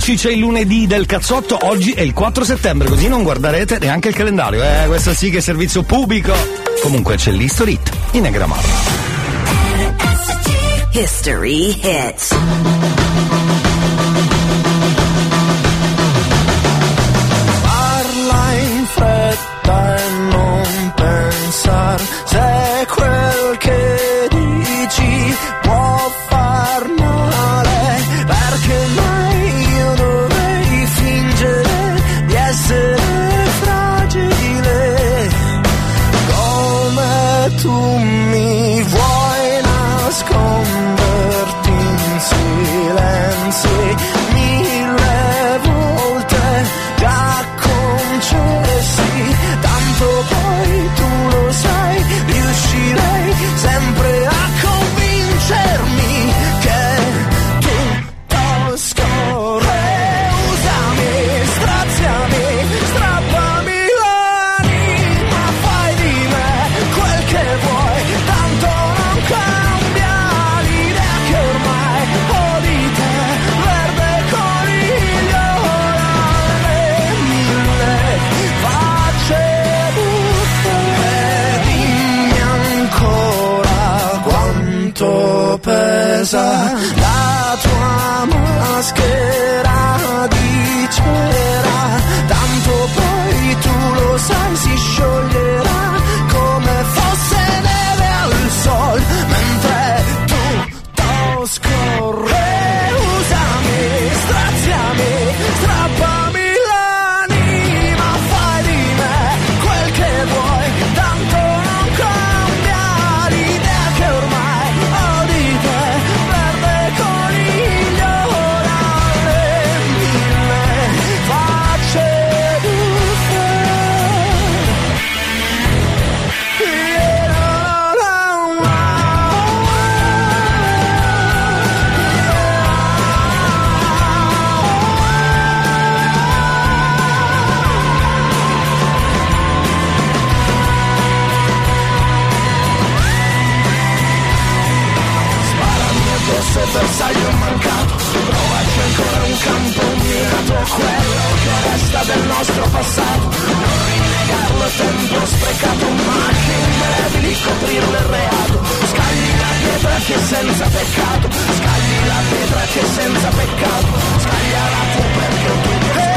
rieccoci, c'è il lunedì del cazzotto, oggi è il 4 settembre, così non guarderete neanche il calendario, eh, questo sì che è servizio pubblico. Comunque c'è l'History Hit in Negramaro. History Hits. Del nostro passato. Non rinnegarlo è tempo sprecato Macchine indelebili coprirlo è reato. Scagli la pietra che è senza peccato. Scagli la pietra che è senza peccato. Scagliala tu perché tu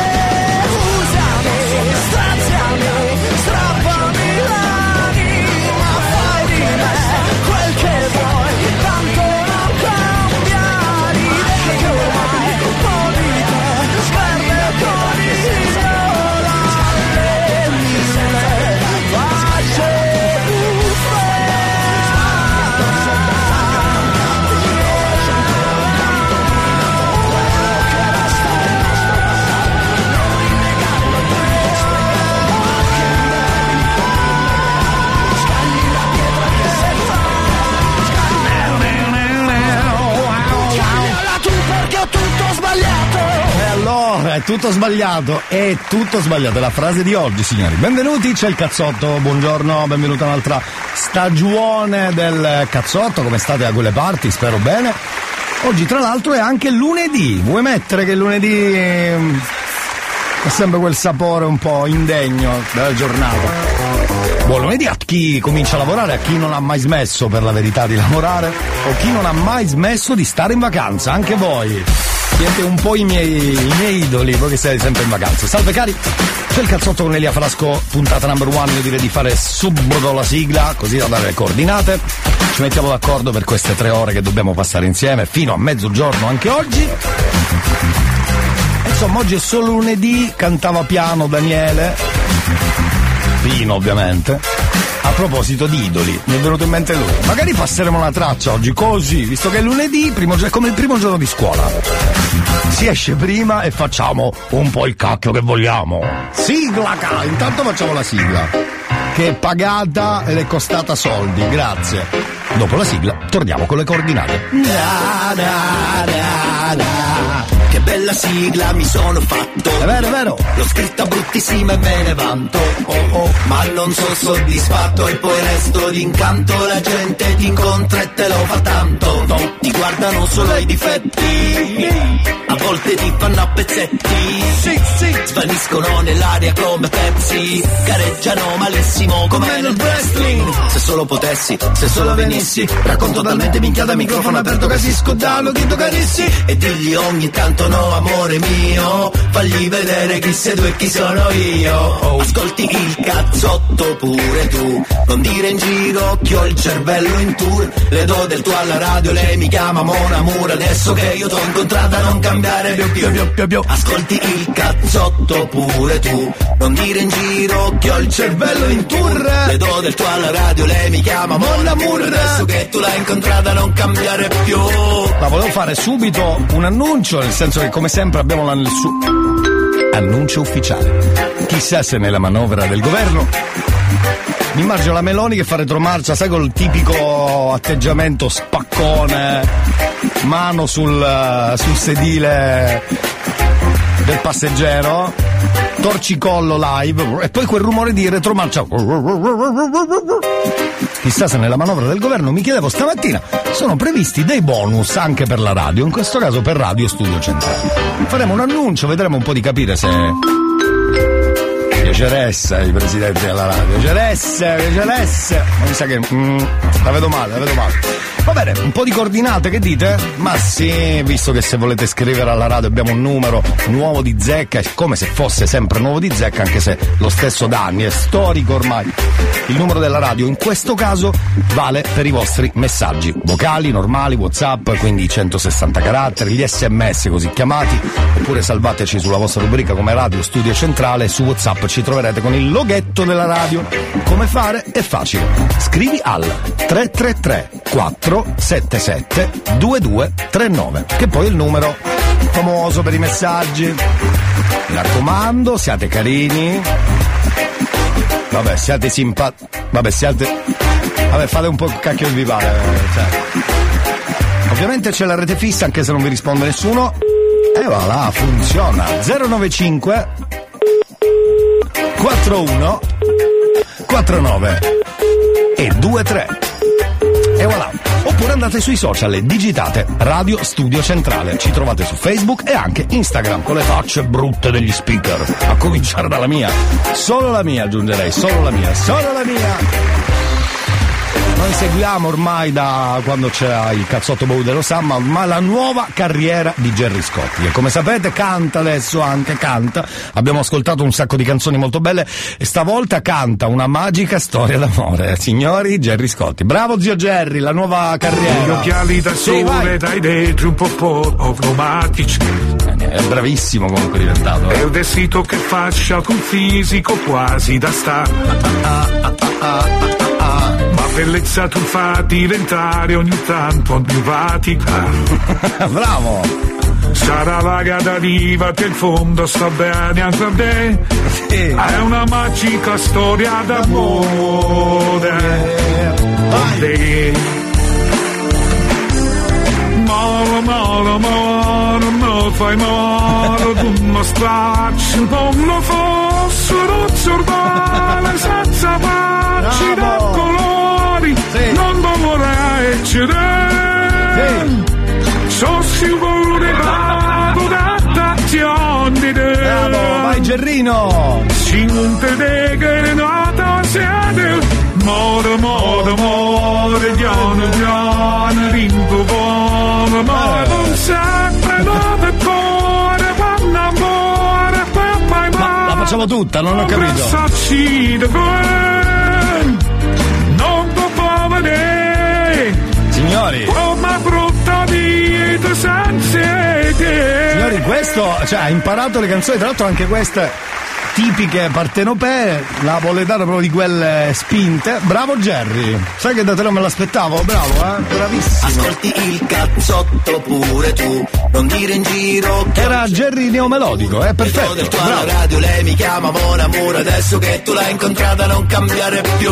è tutto sbagliato, è tutto sbagliato, è la frase di oggi, signori. Benvenuti, c'è il cazzotto, buongiorno, benvenuto a un'altra stagione del cazzotto, come state da quelle parti, spero bene. Oggi tra l'altro è anche lunedì, vuoi mettere che lunedì ehm, ha sempre quel sapore un po' indegno della giornata? Buon lunedì a chi comincia a lavorare, a chi non ha mai smesso per la verità di lavorare, o chi non ha mai smesso di stare in vacanza, anche voi. Siete un po' i miei, i miei idoli, voi che siete sempre in vacanza. Salve cari, c'è il cazzotto con Elia Frasco, puntata number one, io direi di fare subito la sigla, così da dare le coordinate. Ci mettiamo d'accordo per queste tre ore che dobbiamo passare insieme, fino a mezzogiorno anche oggi. Insomma, oggi è solo lunedì, cantava piano Daniele, Pino ovviamente. Proposito di idoli, mi è venuto in mente lui. Magari passeremo una traccia oggi, così, visto che è lunedì, primo, gio- come il primo giorno di scuola. Si esce prima e facciamo un po' il cacchio che vogliamo. Sigla, ca! Intanto facciamo la sigla. Che è pagata ed è costata soldi, grazie. Dopo la sigla torniamo con le coordinate. Da, da, da. Che bella sigla mi sono fatto. È vero, è vero. L'ho scritta bruttissima e me ne vanto. Oh oh, ma non sono soddisfatto e poi resto d'incanto. La gente ti incontra e te lo fa tanto. No, ti guardano solo i difetti. A volte ti fanno a pezzetti. Sì, sì. Svaniscono nell'aria come Pepsi. Gareggiano malissimo come nel wrestling. Se solo potessi, se solo venissi. Racconto talmente minchia da microfono aperto che si scudano chi tu carissi. E digli ogni tanto no amore mio. Fagli vedere chi sei tu e chi sono io. Ascolti il cazzotto pure tu. Non dire in giro che ho il cervello in tour. Le do del tuo alla radio, lei mi chiama Mona Mur. Adesso che io t'ho incontrata non cambiare più più più più più. Ascolti il cazzotto pure tu. Non dire in giro che ho il cervello in tour. Le do del tuo alla radio, lei mi chiama Mona Mur. Adesso che tu l'hai incontrata non cambiare più. Ma volevo fare subito un annuncio, nel senso che come sempre abbiamo la, su- annuncio ufficiale. Chissà se nella manovra del governo mi immagino la Meloni che fa retromarcia, sai, col tipico atteggiamento spaccone, mano sul, sul sedile del passeggero, torcicollo live e poi quel rumore di retromarcia. Chissà se nella manovra del governo mi chiedevo stamattina sono previsti dei bonus anche per la radio, in questo caso per Radio Studio Centrale. Faremo un annuncio, vedremo un po' di capire se piaceresse il presidente della radio. Piaceresse, piaceresse. Ma mi sa che. mm, la vedo male, la vedo male. Va bene, un po' di coordinate, che dite? Ma sì, visto che se volete scrivere alla radio abbiamo un numero nuovo di zecca, come se fosse sempre nuovo di zecca, anche se lo stesso da anni, è storico ormai. Il numero della radio in questo caso vale per i vostri messaggi vocali, normali, whatsapp, quindi i 160 caratteri, gli sms così chiamati, oppure salvateci sulla vostra rubrica come Radio Studio Centrale, su whatsapp ci troverete con il loghetto della radio. Come fare? È facile. Scrivi al 333 477 2239, che poi è il numero famoso per i messaggi. Mi raccomando, siate carini. Vabbè, siate simpatici. Vabbè, siate. Vabbè, fate un po' il cacchio di vivare. Cioè. Ovviamente c'è la rete fissa, anche se non vi risponde nessuno. E voilà, funziona. 095 41 49 e 23. E voilà. Oppure andate sui social e digitate Radio Studio Centrale. Ci trovate su Facebook e anche Instagram con le facce brutte degli speaker. A cominciare dalla mia. Solo la mia aggiungerei, solo la mia, solo la mia. Noi seguiamo ormai da quando c'era il cazzotto Bow dello Samma, ma la nuova carriera di Gerry Scotti, che come sapete canta adesso anche, canta. Abbiamo ascoltato un sacco di canzoni molto belle e stavolta canta una magica storia d'amore. Signori, Gerry Scotti. Bravo zio Gerry, la nuova Gli carriera. occhiali da Sì, sole dai dentro un po' po' automatici È bravissimo comunque diventato. e eh. un vestito che faccia con fisico quasi da star ma bellezza tu fa diventare ogni tanto antipatica Bravo. sarà vaga da diva che in fondo sta bene anche a me Sì. è una magica storia d'amore Vai. Moro, moro, moro, no, fai moro, tu mi stracci, come fossero urbane senza facci da Bravo. Sì. non lo vorrei cedere. Sicuro vado da attenzione di te. Bravo, vai Gerrino. Si non te deghe nata siete Moro, moro, moro Piano, piano, ringo buono Ma non sempre nove cuore Quando amore Papa e Ma la facciamo tutta, non ho capito. Signori. Come brutta vita senza te Signori, questo, cioè, ha imparato le canzoni, tra l'altro anche queste tipiche partenopee, la napoletana proprio di quelle spinte. Bravo Jerry. Sai che da te non me l'aspettavo? Bravo, eh? Bravissimo. Ascolti il cazzotto pure tu, non dire in giro che Era Jerry neomelodico, è Perfetto, del Bravo. radio, lei mi chiama Mon Amour, adesso che tu l'hai incontrata non cambiare più.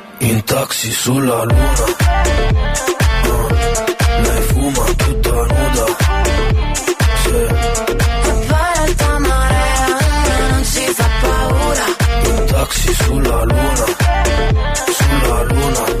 In taxi sulla luna. Oh, Lei fuma tutta nuda. Sì. E poi alta marea non ci fa paura. In taxi sulla luna. Sulla luna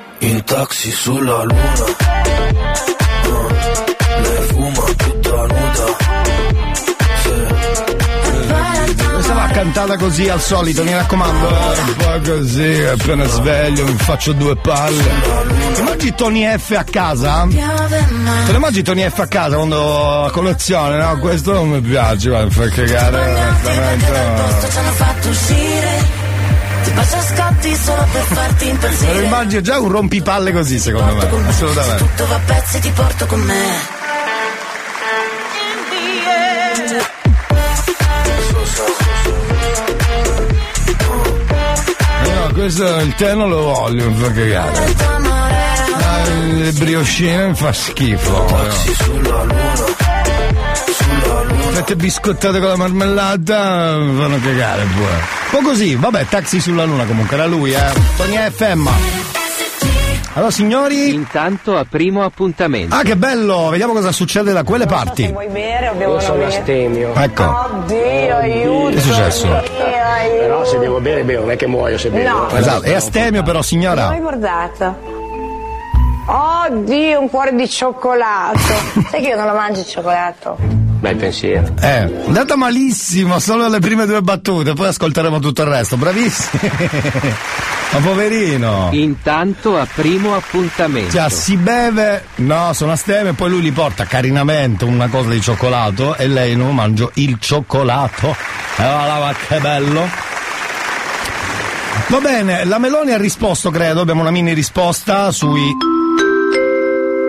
In taxi sulla luna Lei fuma tutta nuda Sì. Questa va cantata così al solito, mi raccomando, eh, un po' così, appena sveglio mi faccio due palle. Ti immagini Tony F a casa? Te lo immagini Tony F a casa quando a colazione? No, questo non mi piace, ma mi fa cagare posto ci hanno fatto uscire Ti bacio a scotti solo per farti Me lo impazzire immagino già un rompipalle così, secondo me. me. Se Assolutamente. tutto va a pezzi ti porto con me Eh No, questo il tè non lo voglio, mi fa cagare. Le brioscine mi fa schifo. Taxi Sulla luna Fette biscottate con la marmellata mi fanno cagare pure. Un po' così, vabbè, taxi sulla luna comunque, era lui, eh. Tony FM. Allora signori. Intanto a primo appuntamento. Ah che bello, vediamo cosa succede da quelle parti. Vuoi bere o bevo Io sono astemio, Ecco. Oddio, aiuto. Che è successo? Oddio, però se devo bere bevo, non è che muoio se bevo. No. Esatto, è astemio però signora. hai bordato? Oddio, un cuore di cioccolato. Sai che io non lo mangio il cioccolato? Bel pensiero. Eh, è andata malissimo, solo le prime due battute, poi ascolteremo tutto il resto. Bravissimi. Ma poverino. Intanto a primo appuntamento. Cioè, si beve, no, sono astemio, e poi lui gli porta carinamente una cosa di cioccolato e lei non mangio il cioccolato. Allora, ma che bello. Va bene, la Meloni ha risposto, credo, abbiamo una mini risposta sui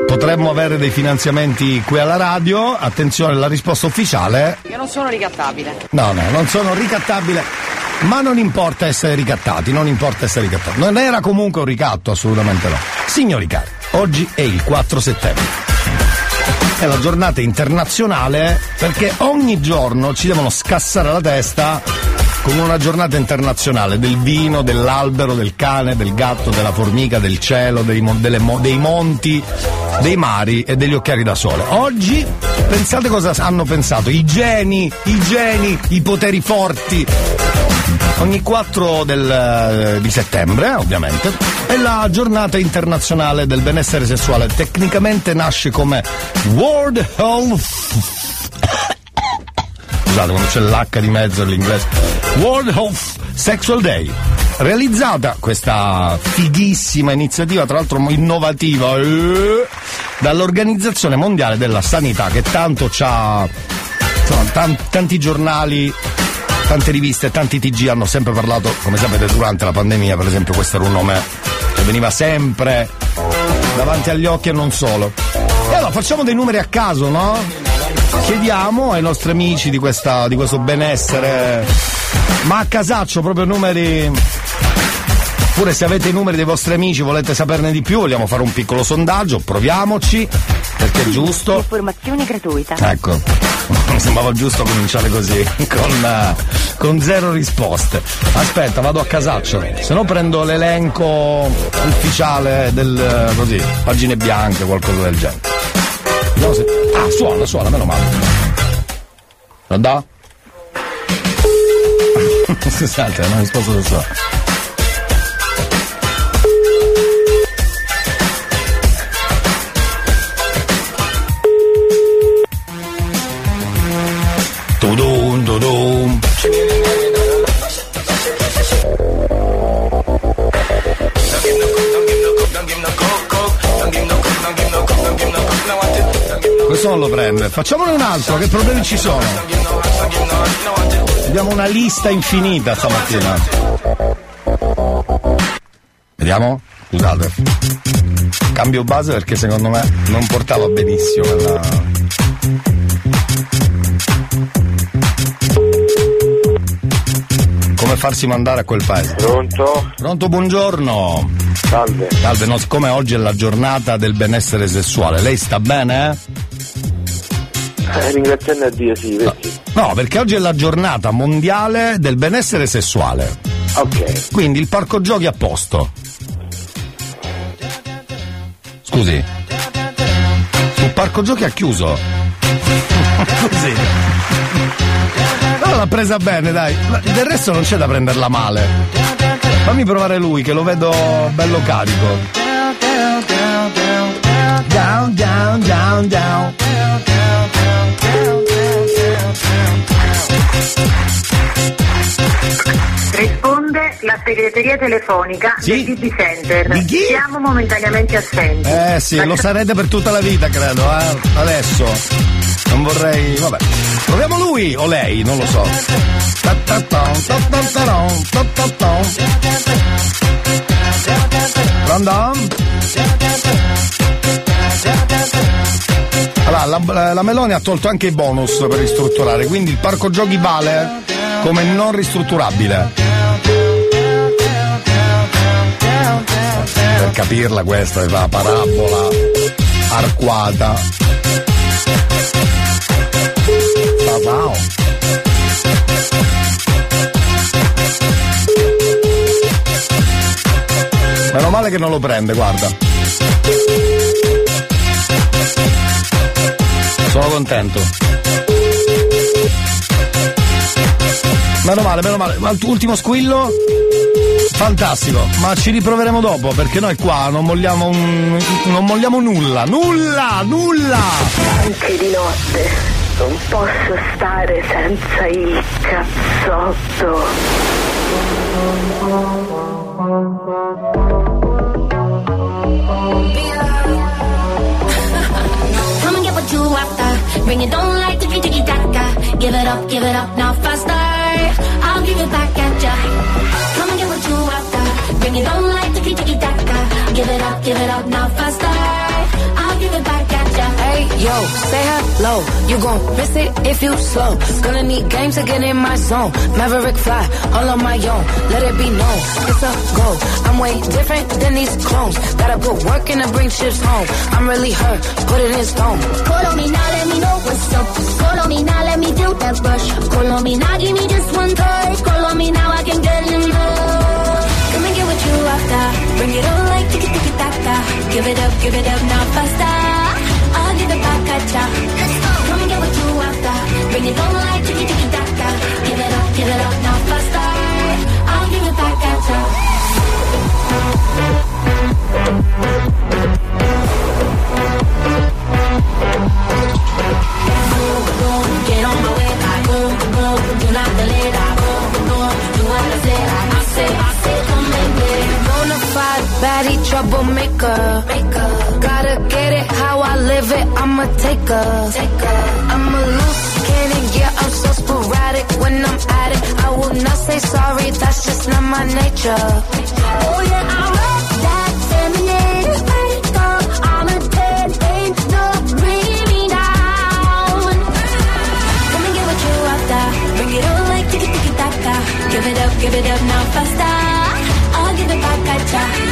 potremmo avere dei finanziamenti qui alla radio. Attenzione, la risposta ufficiale Io non sono ricattabile. No, no, non sono ricattabile. Ma non importa essere ricattati, non importa essere ricattati. Non era comunque un ricatto, assolutamente no. Signori cari, oggi è il 4 settembre. È la giornata internazionale perché ogni giorno ci devono scassare la testa con una giornata internazionale del vino, dell'albero, del cane, del gatto, della formica, del cielo, dei, delle mo- dei monti, dei mari e degli occhiali da sole. Oggi pensate cosa hanno pensato i geni, i geni, i poteri forti. Ogni 4 del, eh, di settembre, ovviamente, è la giornata internazionale del benessere sessuale. Tecnicamente nasce come World Health scusate quando c'è l'H di mezzo all'inglese World Health Sexual Day. Realizzata questa fighissima iniziativa tra l'altro innovativa eh, dall'Organizzazione Mondiale della Sanità che tanto tan- tanti giornali tante riviste tanti TG hanno sempre parlato come sapete durante la pandemia per esempio questo era un nome che veniva sempre davanti agli occhi e non solo. E allora facciamo dei numeri a caso no? Chiediamo ai nostri amici di, questa, di questo benessere, ma a casaccio proprio numeri. Oppure se avete i numeri dei vostri amici, volete saperne di più, vogliamo fare un piccolo sondaggio, proviamoci, perché è giusto. Informazione gratuita. Ecco, mi sembrava giusto cominciare così, con, con zero risposte. Aspetta, vado a casaccio, se no prendo l'elenco ufficiale del così, pagine bianche, qualcosa del genere. Vediamo se- Ah, suona, suona, meno male. Lo dà? Scusate, non ho risposto da solo. Non lo prende. Facciamone un altro, che problemi ci sono? Abbiamo una lista infinita stamattina. Vediamo? Scusate. Cambio base perché secondo me non portava benissimo la... Come farsi mandare a quel paese? Pronto? Pronto, buongiorno. Salve. Salve, no, siccome oggi è la giornata del benessere sessuale, lei sta bene? Eh, ringraziando a Dio, sì, perché? No, perché oggi è la giornata mondiale del benessere sessuale. Ok. Quindi il parco giochi a posto. Scusi. Il parco giochi ha chiuso. Così. Però l'ha presa bene, dai. Del resto non c'è da prenderla male. Fammi provare lui, che lo vedo bello carico. Down, down, down, down. Risponde la segreteria telefonica Sì? del TG Center. Di chi? Siamo momentaneamente assenti. Eh sì, lo sarete per tutta la vita, credo, eh. Adesso. Non vorrei. Vabbè. Proviamo lui o lei, non lo so. Pronto? Allora, la, la Meloni ha tolto anche i bonus per ristrutturare, quindi il parco giochi vale come non ristrutturabile. Per capirla questa è la parabola arcuata. Wow. Meno male che non lo prende, guarda. Sono contento. Meno male, meno male. Ma ultimo squillo? Fantastico, ma ci riproveremo dopo perché noi qua non molliamo un, non molliamo nulla, nulla, nulla! Anche di notte non posso stare senza il cazzotto. Bring it don't like tiki tiki taka. Give it up, give it up now faster. I'll give it back at ya. Come and get what you after. Bring it don't like tiki tiki taka. Give it up, give it up now faster. I'll give it back at ya. Hey, yo, say hello. You gon' miss it if you slow. Gonna need game to get in my zone. Maverick fly, all on my own. Let it be known, it's a go. I'm way different than these clones. Gotta put work in to bring chips home. I'm really hurt, put it in stone. Call on me now, let me know what's up. Call on me now, let me do that brush. on me now, give me just one touch. on me now, I can get in love. Come and get what you after. Bring it on taka. Give it up, give it up now faster. I'll give it back at ya. Come and get what you after. Bring it on like tiki tiki taka. Give it up, give it up now faster. I'll give it back at ya. Troublemaker. Gotta get it how I live it. I'ma take. I'm a loose cannon, yeah, I'm so sporadic when I'm at it. I will not say sorry, that's just not my nature. Oh yeah. I'm a 10, ain't no bringing me down. Come and get what you after. Bring it on like. Give it up, give it up now faster. I'll give it back at ya.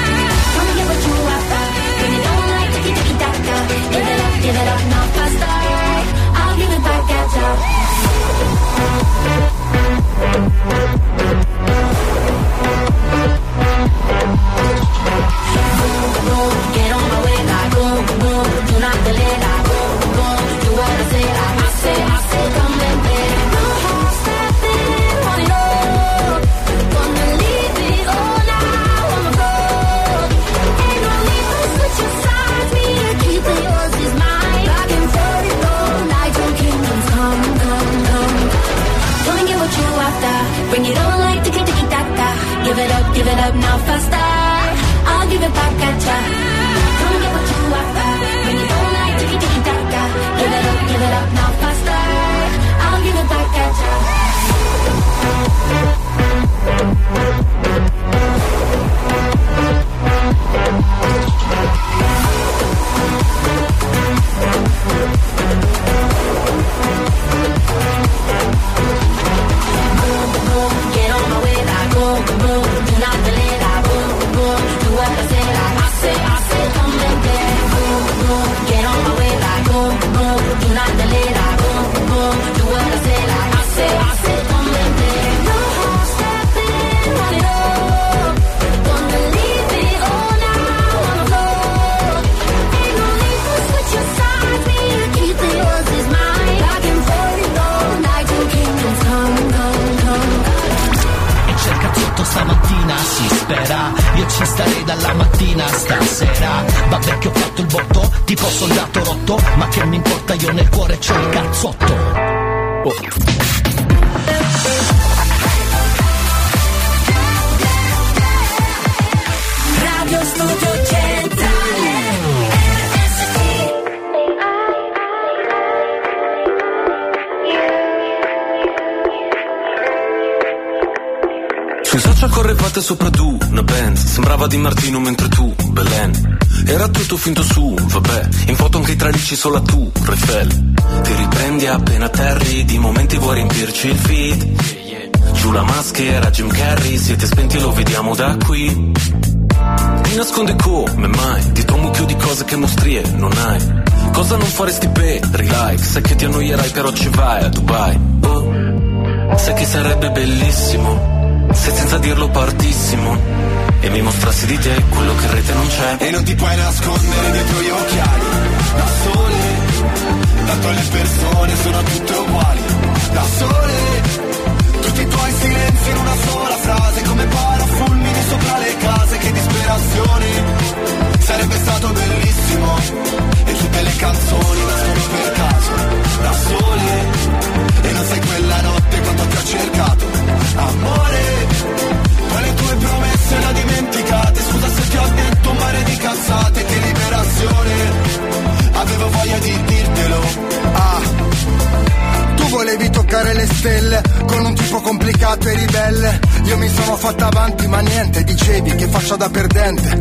Solo tu, Refel Ti riprendi appena terri Di momenti vuoi riempirci il feed. Giù la maschera, Jim Carrey Siete spenti lo vediamo da qui. Ti nasconde come mai Di tuo mucchio di cose che mostrie non hai. Cosa non faresti per like? Sai che ti annoierai però ci vai a Dubai. Oh. Sai che sarebbe bellissimo se senza dirlo partissimo. E mi mostrassi di te quello che in rete non c'è. E non ti puoi nascondere dietro gli occhiali. Da sole Tanto le persone sono tutte uguali. Da sole Tutti i tuoi silenzi in una sola frase Come parafulmini sopra le case Che disperazione Sarebbe stato bellissimo E tutte le canzoni nascono per caso Da sole E non sai quella notte quando ti ho cercato. Amore poi le tue promesse le dimenticate? Scusa se ti ho detto un mare di cazzate Che liberazione. Avevo voglia di dirtelo. Ah volevi toccare le stelle con un tipo complicato e ribelle. Io mi sono fatta avanti, ma niente, dicevi che faccia da perdente.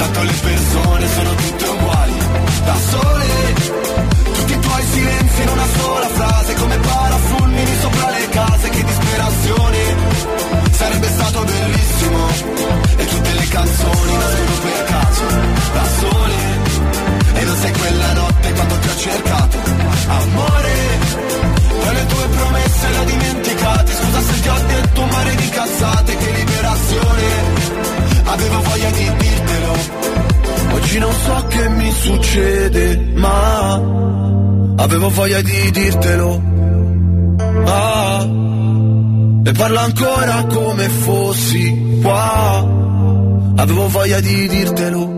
Tanto le persone sono tutte uguali, da sole. Tutti i tuoi silenzi in una sola frase, come parafulmini sopra le case, che disperazione. Sarebbe stato bellissimo, e tutte le canzoni nascono per caso, da sole. E non sei quella notte quando ti ho cercato, amore. Poi le tue promesse le ho dimenticate Scusa se ti ho detto un mare di cazzate Che liberazione. Avevo voglia di dirtelo. Oggi non so che mi succede Ma Avevo voglia di dirtelo. Ah E parlo ancora come fossi qua. Avevo voglia di dirtelo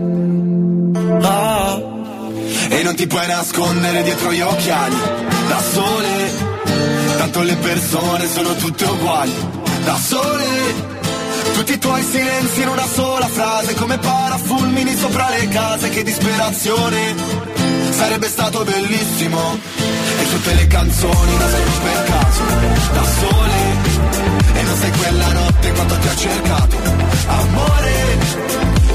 non ti puoi nascondere dietro gli occhiali Da sole Tanto le persone sono tutte uguali, da sole. Tutti i tuoi silenzi in una sola frase, come parafulmini sopra le case, che disperazione. Sarebbe stato bellissimo, e tutte le canzoni nascono per caso, da sole. E non sei quella notte quando ti ho cercato, amore.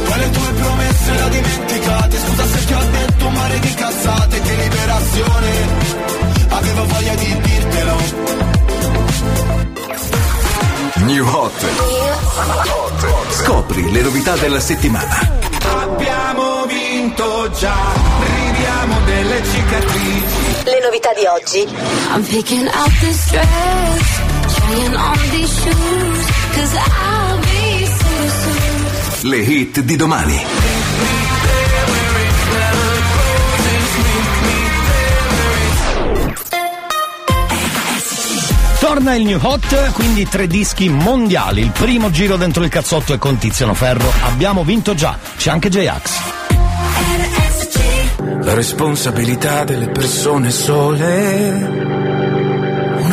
Poi le tue promesse le ho dimenticate, scusa se ti ho detto un mare di cazzate, che liberazione. Avevo voglia di dirtelo. New Hot. Scopri le novità della settimana. Abbiamo vinto già, ridiamo delle cicatrici. Le novità di oggi. I'm picking out this dress, Le hit di domani. Torna il New Hot, quindi tre dischi mondiali. Il primo giro dentro il cazzotto è con Tiziano Ferro. Abbiamo vinto già. C'è anche J-Ax. La responsabilità delle persone sole.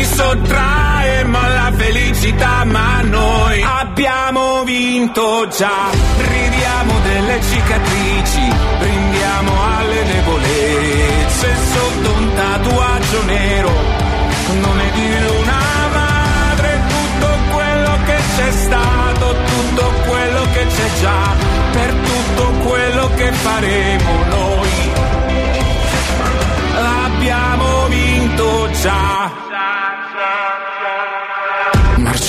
ci sottrae aspiriamo alla felicità, ma noi abbiamo vinto già. Ridiamo delle cicatrici, brindiamo alle debolezze sotto un tatuaggio nero. Non è di una madre tutto quello che c'è stato, tutto quello che c'è già, per tutto quello che faremo noi. Abbiamo vinto già.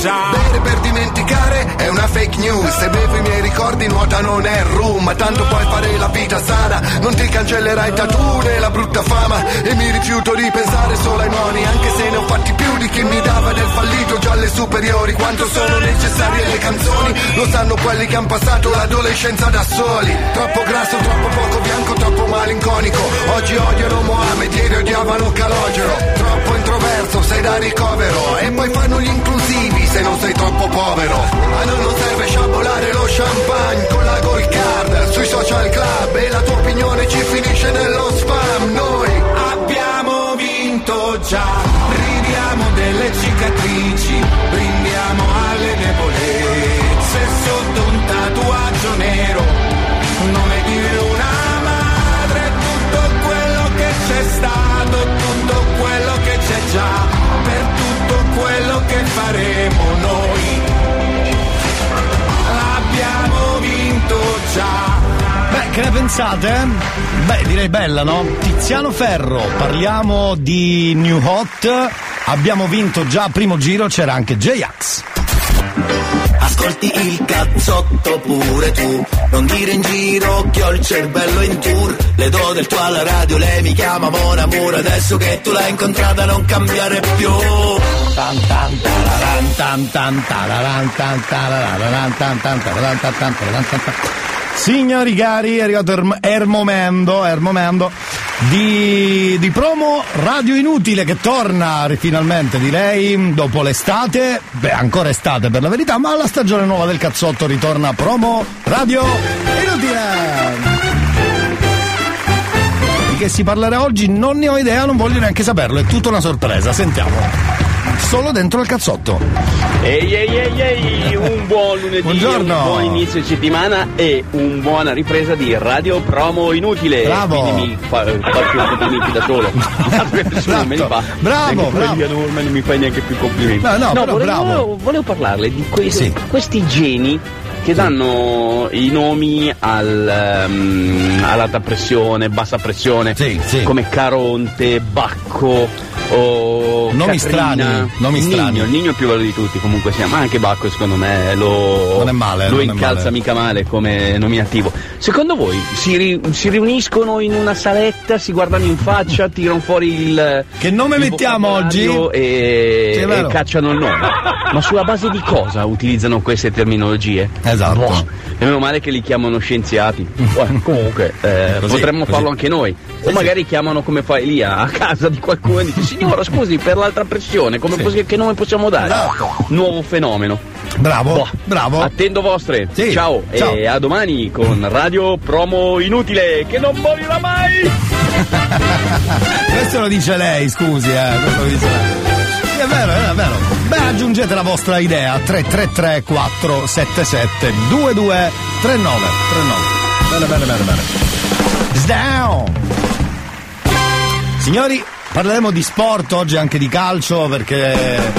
Già. Bere per dimenticare è una fake news Se bevo i miei ricordi nuota non è rum tanto puoi fare la vita sana Non ti cancellerai tatu né la brutta fama. E mi rifiuto di pensare solo ai moni Anche se ne ho fatti più di chi mi dava del fallito. Già alle superiori Quanto sono necessarie le canzoni? Lo sanno quelli che hanno passato l'adolescenza da soli. Troppo grasso, troppo poco bianco, troppo malinconico. Oggi odiano Mohamed, ieri odiavano Calogero. Troppo introverso, sei da ricovero. E poi fanno gli inclusivi se non sei troppo povero Noi non serve sciabolare lo champagne con la gold card Sui social club e la tua opinione ci finisce nello spam Noi Abbiamo vinto già, ridiamo delle cicatrici, brindiamo alle debolezze sotto un tatuaggio nero. Non è di una madre tutto quello che c'è stato, tutto quello che c'è già, per tutto quello che faremo noi. Beh, che ne pensate? Beh, direi bella, no? Tiziano Ferro, parliamo di New Hot. Abbiamo vinto già primo giro, c'era anche J-Ax. Ascolti il cazzotto pure tu Non dire in giro che ho il cervello in tour Le do del tuo alla radio, lei mi chiama Mon Amour Adesso che tu l'hai incontrata non cambiare più Tan tan tararan, tan tan tararan, tan tararan, tan tan tararan, tan tan tararan, tan tan. Signori cari, è arrivato il er momento, il momento di, di promo Radio Inutile che torna finalmente direi dopo l'estate, beh ancora estate per la verità, ma la stagione nuova del cazzotto ritorna promo Radio Inutile. Di che si parlerà oggi non ne ho idea, non voglio neanche saperlo, è tutta una sorpresa, sentiamo. Solo dentro il cazzotto. Ehi ehi ehi ehi, un buon lunedì, Buongiorno. un buon inizio settimana e una buona ripresa di Radio Promo Inutile. Bravo. Quindi mi fa, faccio i complimenti da solo. Me li fa. Bravo, Neanche bravo. quelli a Norma non mi fai neanche più complimenti. No, no, però volevo, bravo. volevo parlarle di quei- Sì. questi geni che danno i nomi al, ehm, all'alta pressione, bassa pressione, come Caronte, Bacco o Nomi Catrina. strani, nomi Nigno, strani. il Nigno più bello di tutti comunque sia, ma anche Bacco secondo me lo, Non è male, lo incalza male. mica male come nominativo. Secondo voi si, ri- si riuniscono in una saletta, si guardano in faccia, tirano fuori il... Che nome il mettiamo oggi? E, e cacciano il nome. Ma sulla base di cosa utilizzano queste terminologie? Esatto. Boh, e meno male che li chiamano scienziati. Beh, comunque, eh, Così, potremmo così. farlo anche noi. O magari chiamano come fai lì a casa di qualcuno e dici signora scusi per l'altra pressione, come Sì. che nome possiamo dare? Esatto. Nuovo fenomeno. Bravo, Boh. bravo. Attendo vostre. Sì, Ciao. ciao. E a domani con Radio Promo Inutile che non morirà mai. Questo lo dice lei, scusi, eh, questo lo dice lei. È vero, è vero. Beh, aggiungete la vostra idea 333 477 2239 39. Bene, bene, bene, bene. Sdown. Signori, Parleremo di sport oggi anche di calcio perché è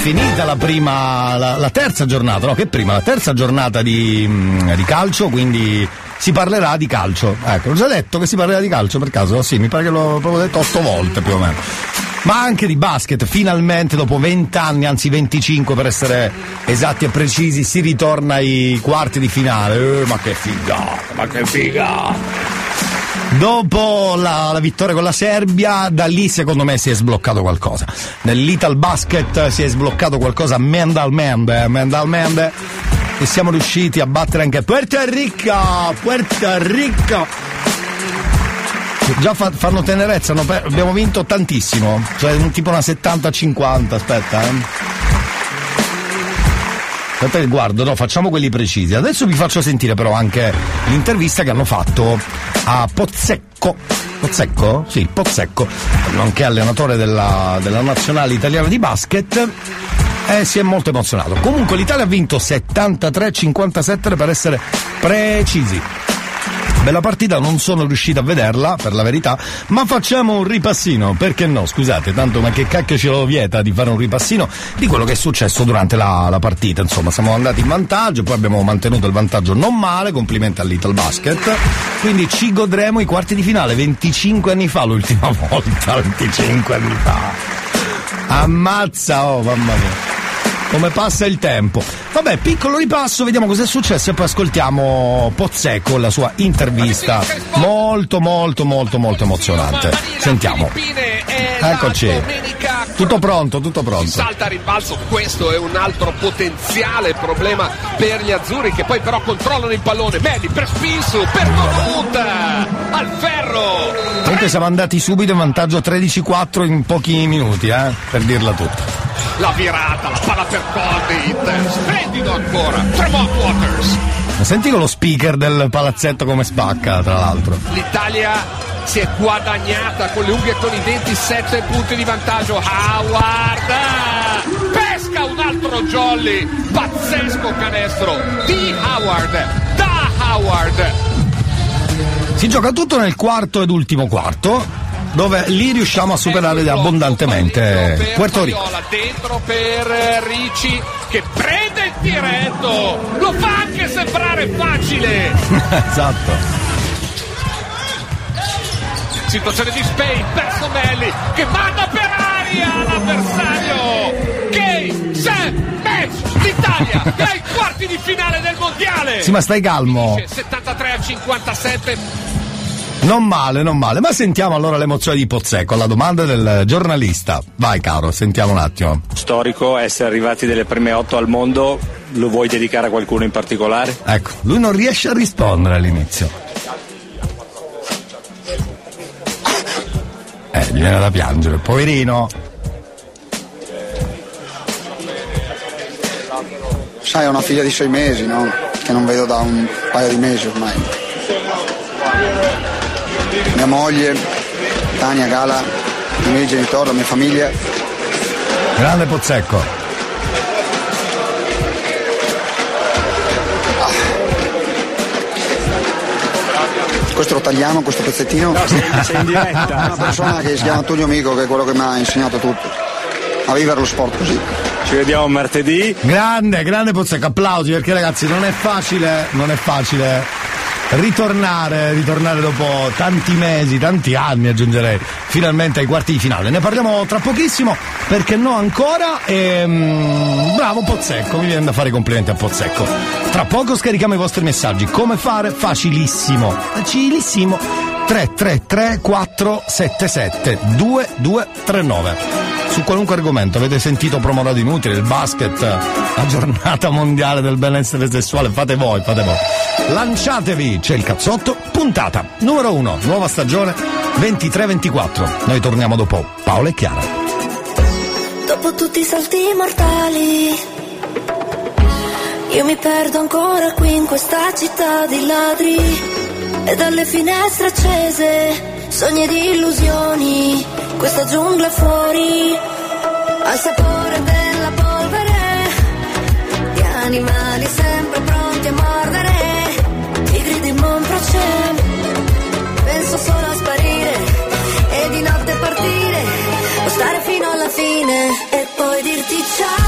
finita la prima, la, la terza giornata, no che prima, la terza giornata di, mm, di calcio, quindi si parlerà di calcio. Ecco, ho già detto che si parlerà di calcio per caso? Sì, mi pare che l'ho proprio detto otto volte più o meno. Ma anche di basket, finalmente dopo 20 anni, anzi 25 per essere esatti e precisi, si ritorna ai quarti di finale. Eh, ma che figata, ma che figata! Dopo la, la, vittoria con la Serbia, da lì secondo me si è sbloccato qualcosa. Nell'Ital Basket si è sbloccato qualcosa mentalmente, mentalmente e siamo riusciti a battere anche Puerto Rico, Puerto Rico. Già fa, fanno tenerezza, no? abbiamo vinto tantissimo, cioè tipo una 70-50, aspetta. Eh. Aspetta che guardo, no, facciamo quelli precisi. Adesso vi faccio sentire però anche l'intervista che hanno fatto a Pozzecco. Pozzecco? Sì, Pozzecco, nonché allenatore della, della nazionale italiana di basket. E si è molto emozionato. Comunque l'Italia ha vinto 73-57 per essere precisi. Bella partita, non sono riuscito a vederla, per la verità, ma facciamo un ripassino, perché no? Scusate, tanto ma che cacchio ce lo vieta di fare un ripassino di quello che è successo durante la, la partita. Insomma, siamo andati in vantaggio, poi abbiamo mantenuto il vantaggio non male, complimenti al Little Basket. Quindi ci godremo i quarti di finale, 25 anni fa l'ultima volta, 25 anni fa. Ammazza, oh mamma mia come passa il tempo. Vabbè, piccolo ripasso, vediamo cosa è successo e poi ascoltiamo Pozzecco, la sua intervista. Molto, molto, molto, molto emozionante. Sentiamo. Eccoci. Tutto pronto, tutto pronto. Salta a rimbalzo, questo è un altro potenziale problema per gli azzurri che poi però controllano il pallone. Medi per Spinsu, per Donut, al ferro. Comunque siamo andati subito in vantaggio 13-4 in pochi minuti, eh, per dirla tutta la virata, la palla per Condit, splendido ancora, Tremont Waters. Senti con lo speaker del palazzetto come spacca, tra l'altro. L'Italia si è guadagnata con le unghie con i denti 7 punti di vantaggio. Howard pesca un altro jolly, pazzesco canestro di Howard, da Howard. Si gioca tutto nel quarto ed ultimo quarto dove lì riusciamo a superare abbondantemente Puerto Rico. Dentro per Ricci che prende il tiretto, lo fa anche sembrare facile. esatto. Situazione di Spain, Personelli che manda per aria l'avversario. Gay, Sam, match, l'Italia che ai quarti di finale del mondiale. Sì, ma stai calmo. 73 a 57 non male, non male. Ma sentiamo allora l'emozione di Pozzecco, la domanda del giornalista. Vai caro, sentiamo un attimo. Storico, essere arrivati delle prime otto al mondo, lo vuoi dedicare a qualcuno in particolare? Ecco, lui non riesce a rispondere all'inizio. Eh, gli viene da piangere, poverino. Sai, ho una figlia di sei mesi, no? Che non vedo da un paio di mesi ormai mia moglie, Tania, Gala, i miei genitori, la mia famiglia. Grande Pozzecco. Ah. Questo lo tagliamo, questo pezzettino. No, sei, sei in diretta. Una persona che si chiama Antonio Amico, che è quello che mi ha insegnato tutto. A vivere lo sport così. Ci vediamo martedì. Grande, grande Pozzecco, applausi perché ragazzi non è facile, non è facile ritornare, ritornare dopo tanti mesi, tanti anni aggiungerei, finalmente ai quarti di finale. Ne parliamo tra pochissimo, perché no ancora. E, mm, bravo Pozzecco, mi viene da fare i complimenti a Pozzecco. Tra poco scarichiamo i vostri messaggi. Come fare? Facilissimo. Facilissimo. 333 477 2239 su qualunque argomento. Avete sentito promodato inutile, il basket, la giornata mondiale del benessere sessuale, fate voi, fate voi. Lanciatevi, c'è il cazzotto, puntata numero uno, nuova stagione 23-24. Noi torniamo dopo Paola e Chiara. Dopo tutti i salti mortali, io mi perdo ancora qui in questa città di ladri e dalle finestre accese, sogni di illusioni questa giungla fuori al sapore della polvere di animali sempre pronti a mordere tigri di Montracè penso solo a sparire e di notte partire o stare fino alla fine e poi dirti ciao.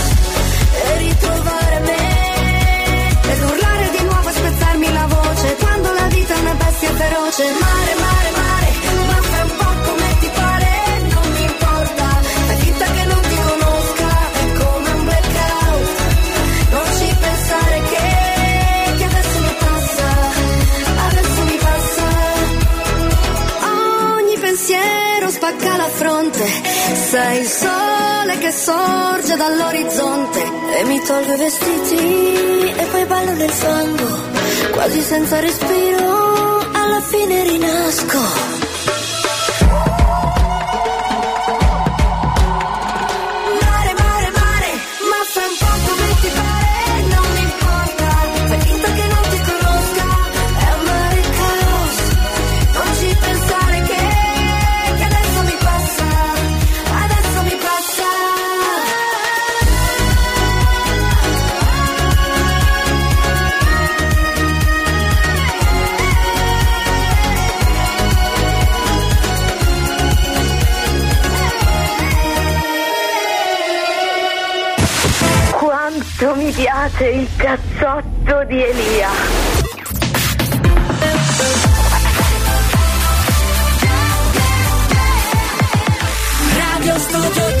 Feroce. Mare, mare, mare, ma fai un po' come ti pare, non mi importa, fai finta che non ti conosca, è come un blackout. Non ci pensare che, che adesso mi passa, adesso mi passa. Ogni pensiero spacca la fronte, sei il sole che sorge dall'orizzonte e mi tolgo i vestiti e poi ballo nel fango, quasi senza respiro, alla fine rinasco. Piace il cazzotto di Elia. Radio Studio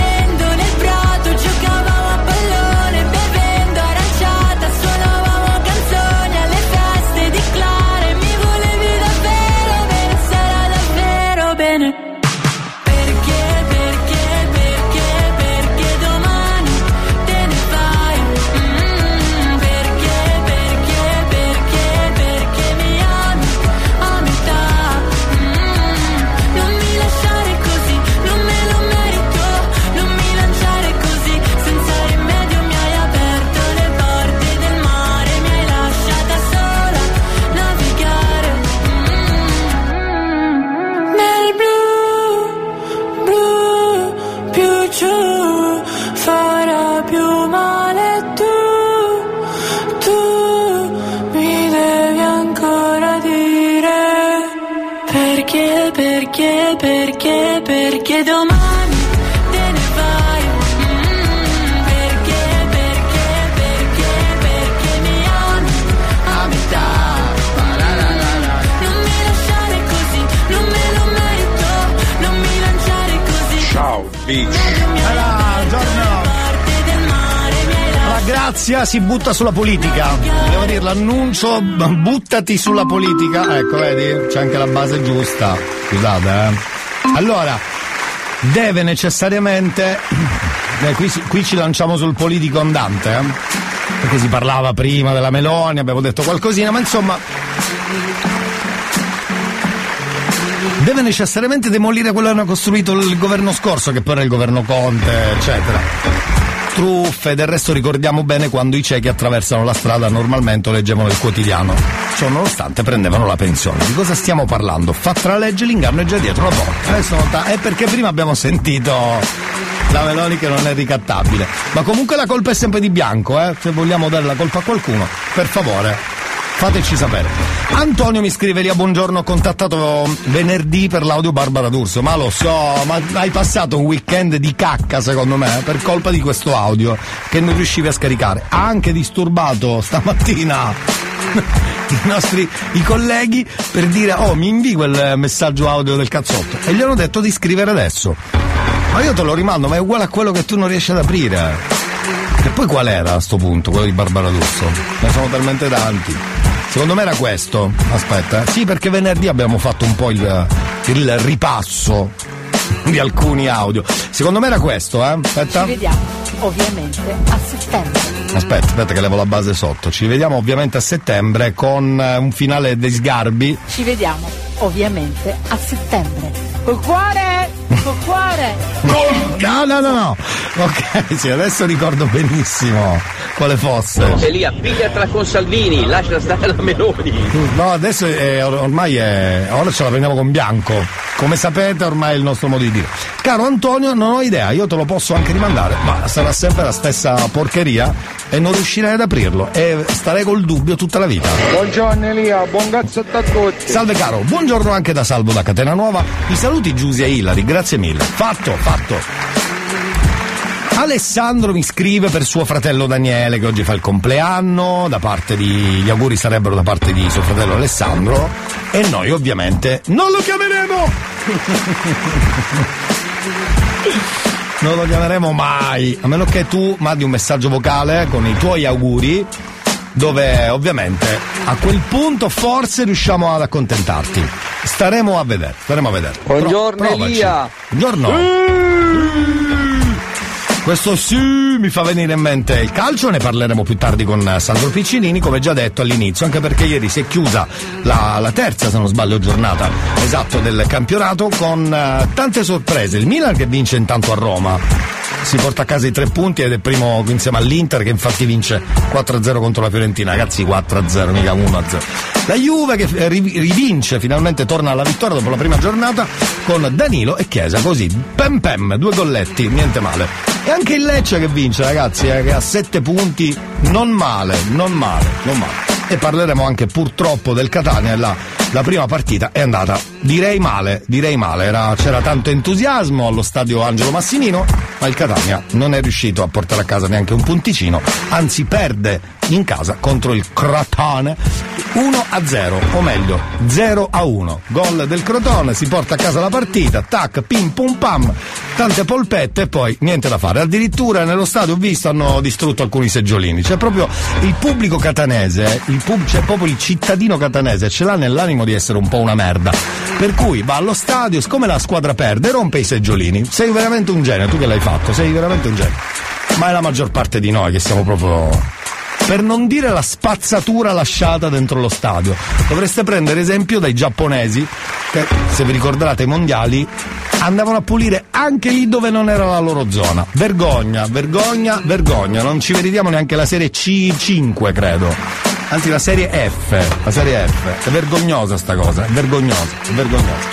Grazia si butta sulla politica. Devo dire l'annuncio, buttati sulla politica. Ecco, vedi? C'è anche la base giusta. Scusate, eh. Allora, deve necessariamente. eh, qui, qui ci lanciamo sul politico andante, eh. Perché si parlava prima della Meloni, abbiamo detto qualcosina, ma insomma. Deve necessariamente demolire quello che hanno costruito il governo scorso, che poi era il governo Conte, eccetera truffe, del resto ricordiamo bene quando i ciechi attraversano la strada normalmente leggevano il quotidiano. Ciò nonostante prendevano la pensione. Di cosa stiamo parlando? Fatta la legge, l'inganno è già dietro la porta. Adesso nota- è perché prima abbiamo sentito la Meloni che non è ricattabile. Ma comunque la colpa è sempre di Bianco, eh? Se vogliamo dare la colpa a qualcuno, per favore. Fateci sapere. Antonio mi scrive lì a buongiorno, ho contattato venerdì per l'audio Barbara D'Urso, ma lo so, ma hai passato un weekend di cacca secondo me per colpa di questo audio che non riuscivi a scaricare. Ha anche disturbato stamattina i nostri i colleghi per dire oh mi invii quel messaggio audio del cazzotto e gli hanno detto di scrivere adesso. Ma io te lo rimando, ma è uguale a quello che tu non riesci ad aprire. E poi qual era a sto punto, quello di Barbara D'Urso? Ne sono talmente tanti. Secondo me era questo. Aspetta, sì, perché venerdì abbiamo fatto un po' il, il ripasso di alcuni audio. Secondo me era questo, eh? Aspetta. Ci vediamo ovviamente a settembre. Aspetta, aspetta che levo la base sotto. Ci vediamo ovviamente a settembre con eh, un finale dei sgarbi. Ci vediamo ovviamente a settembre. Col cuore! Col cuore! No, no, no, no. Ok, sì, adesso ricordo benissimo quale fosse. Elia, pigliatela con Salvini, lascia stare la Meloni. No, adesso è- or- ormai è. Ora ce la prendiamo con bianco. Come sapete, ormai è il nostro modo di dire. Caro Antonio, non ho idea, io te lo posso anche rimandare, ma sarà sempre la stessa porcheria e non riuscirei ad aprirlo. E starei col dubbio tutta la vita. Buongiorno Elia, buon cazzo a tutti. Salve caro, buongiorno anche da Salvo da Catena Nuova. I saluti Giusi e Ilari, grazie mille. Fatto, fatto. Alessandro mi scrive per suo fratello Daniele che oggi fa il compleanno, da parte di. gli auguri sarebbero da parte di suo fratello Alessandro e noi ovviamente non lo chiameremo! Non lo chiameremo mai, a meno che tu mandi un messaggio vocale con i tuoi auguri, dove ovviamente a quel punto forse riusciamo ad accontentarti. Staremo a vedere, staremo a vedere. Pro- Buongiorno, provaci. Elia. Buongiorno. Questo sì mi fa venire in mente il calcio, ne parleremo più tardi con Sandro Piccinini, come già detto all'inizio, anche perché ieri si è chiusa la, la terza, se non sbaglio, giornata esatto del campionato con eh, tante sorprese. Il Milan che vince intanto a Roma. Si porta a casa i tre punti ed è primo insieme all'Inter che infatti vince 4-0 contro la Fiorentina. Ragazzi 4-0, mica 1-0. La Juve che eh, ri- rivince, finalmente torna alla vittoria dopo la prima giornata con Danilo e Chiesa, così pem pem, due golletti, niente male. Anche il Lecce che vince, ragazzi, eh, che ha 7 punti, non male, non male, non male. E parleremo anche purtroppo del Catania, la, la prima partita è andata, direi male, direi male, Era- c'era tanto entusiasmo allo stadio Angelo Massimino, ma il Catania non è riuscito a portare a casa neanche un punticino, anzi perde in casa contro il Crotone 1 a 0, o meglio 0 a 1. Gol del Crotone, si porta a casa la partita, tac, pim pum pam, tante polpette e poi niente da fare. Addirittura nello stadio ho visto hanno distrutto alcuni seggiolini. C'è proprio il pubblico catanese, il pub- c'è proprio il cittadino catanese, ce l'ha nell'animo di essere un po' una merda. Per cui va allo stadio, siccome la squadra perde, rompe i seggiolini. Sei veramente un genio, tu che l'hai fatto, sei veramente un genio. Ma è la maggior parte di noi che siamo proprio per non dire la spazzatura lasciata dentro lo stadio. Dovreste prendere esempio dai giapponesi che, se vi ricordate, i mondiali andavano a pulire anche lì dove non era la loro zona. Vergogna, vergogna, vergogna. Non ci vediamo neanche la serie C5, credo. Anzi, la serie F. La serie F. È vergognosa sta cosa, è vergognosa, è vergognosa.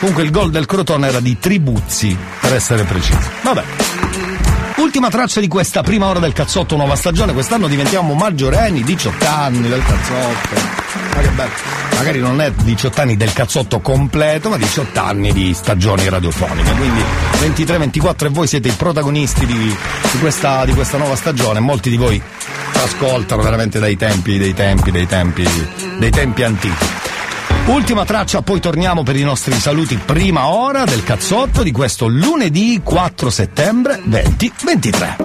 Comunque il gol del Crotone era di Tribuzzi, per essere precisi. Vabbè. Ultima traccia di questa prima ora del cazzotto nuova stagione, quest'anno diventiamo maggiorenni, 18 anni del cazzotto. Ma che bello. Magari non è 18 anni del cazzotto completo, ma 18 anni di stagioni radiofoniche. Quindi 23-24 e voi siete i protagonisti di, di questa, di questa nuova stagione. Molti di voi ascoltano veramente dai tempi, dei tempi, dei tempi, dei tempi antichi. Ultima traccia, poi torniamo per i nostri saluti prima ora del cazzotto di questo lunedì 4 settembre 2023.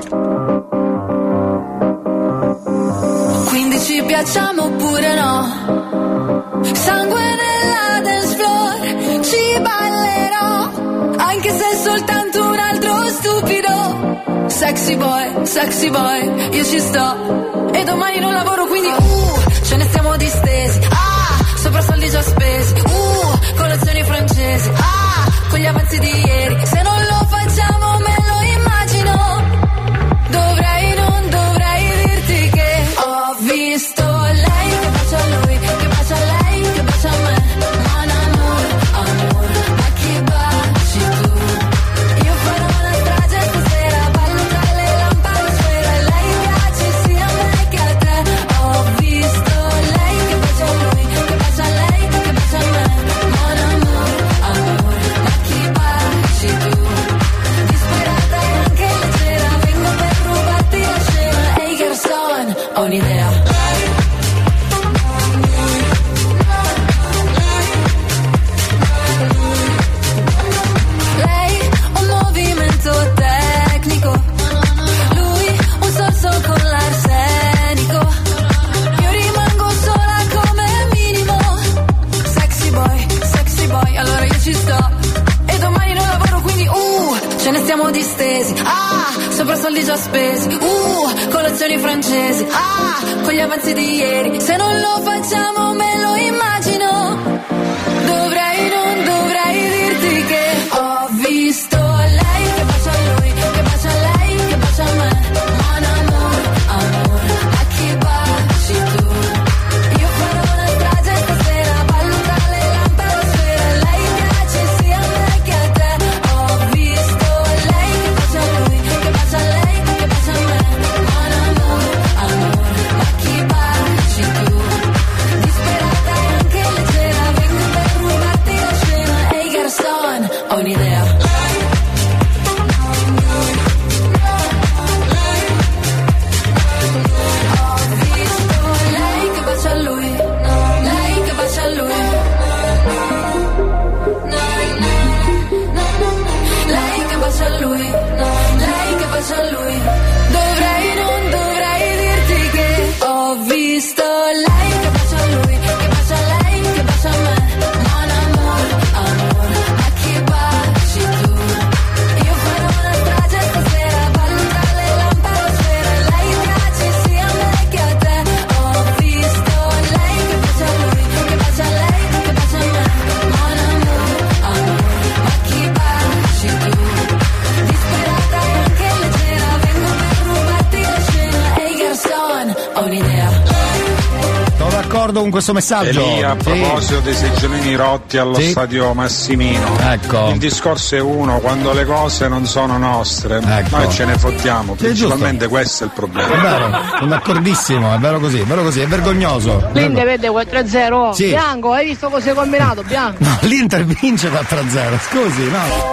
Quindi ci piacciamo oppure no? Sangue nella dance floor, ci ballerò, anche se è soltanto un altro stupido. Sexy boy, sexy boy, io ci sto. E domani non lavoro, quindi uh, ce ne stiamo distesi. Sopra soldi già spesi. Uh, colazioni francesi. Ah, con gli avanzi di ieri. Se non lo facciamo soldi già spesi. Uh, colazioni francesi. Ah, con gli avanzi di ieri. Se non lo facciamo me lo immagino. Dovrei, non dovrei dirti che questo messaggio. Elia, a Sì. proposito dei seggiolini rotti allo Sì. stadio Massimino, Ecco. il discorso è uno, quando le cose non sono nostre, noi ce ne fottiamo, Sì, è principalmente questo è il È problema. vero, sono d'accordissimo, è vero così, è vero così, è vergognoso. L'Inter vede 4-0. Sì. Bianco, hai visto cosa hai combinato? Bianco. No, l'Inter vince 4-0, scusi, no.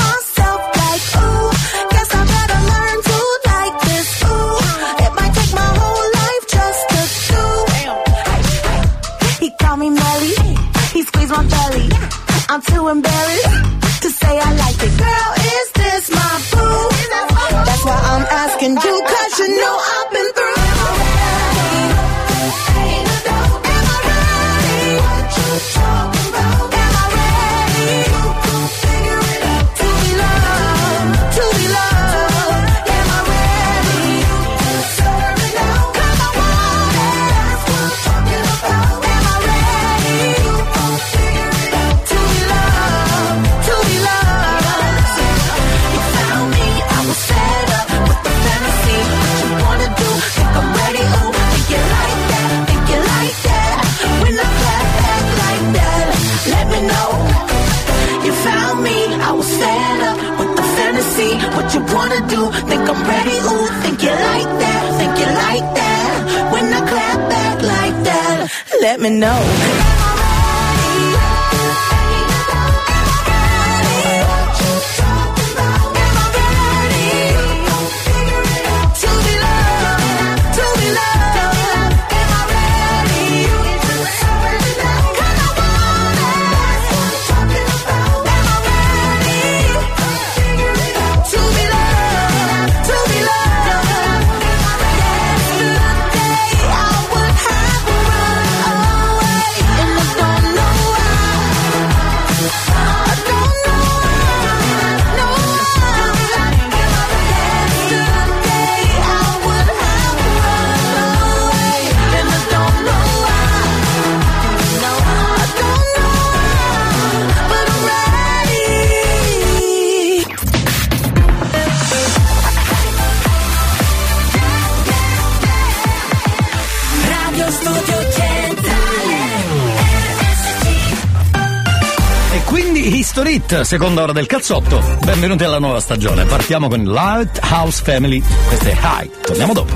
Hit, seconda ora del cazzotto. Benvenuti alla nuova stagione. Partiamo con Lighthouse Family. Questo è High. Torniamo dopo.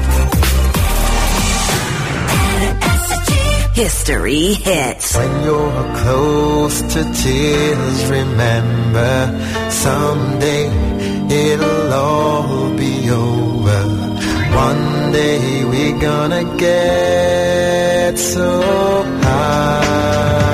History Hits. When you're close to tears, remember someday it'll all be over. One day we're gonna get so high.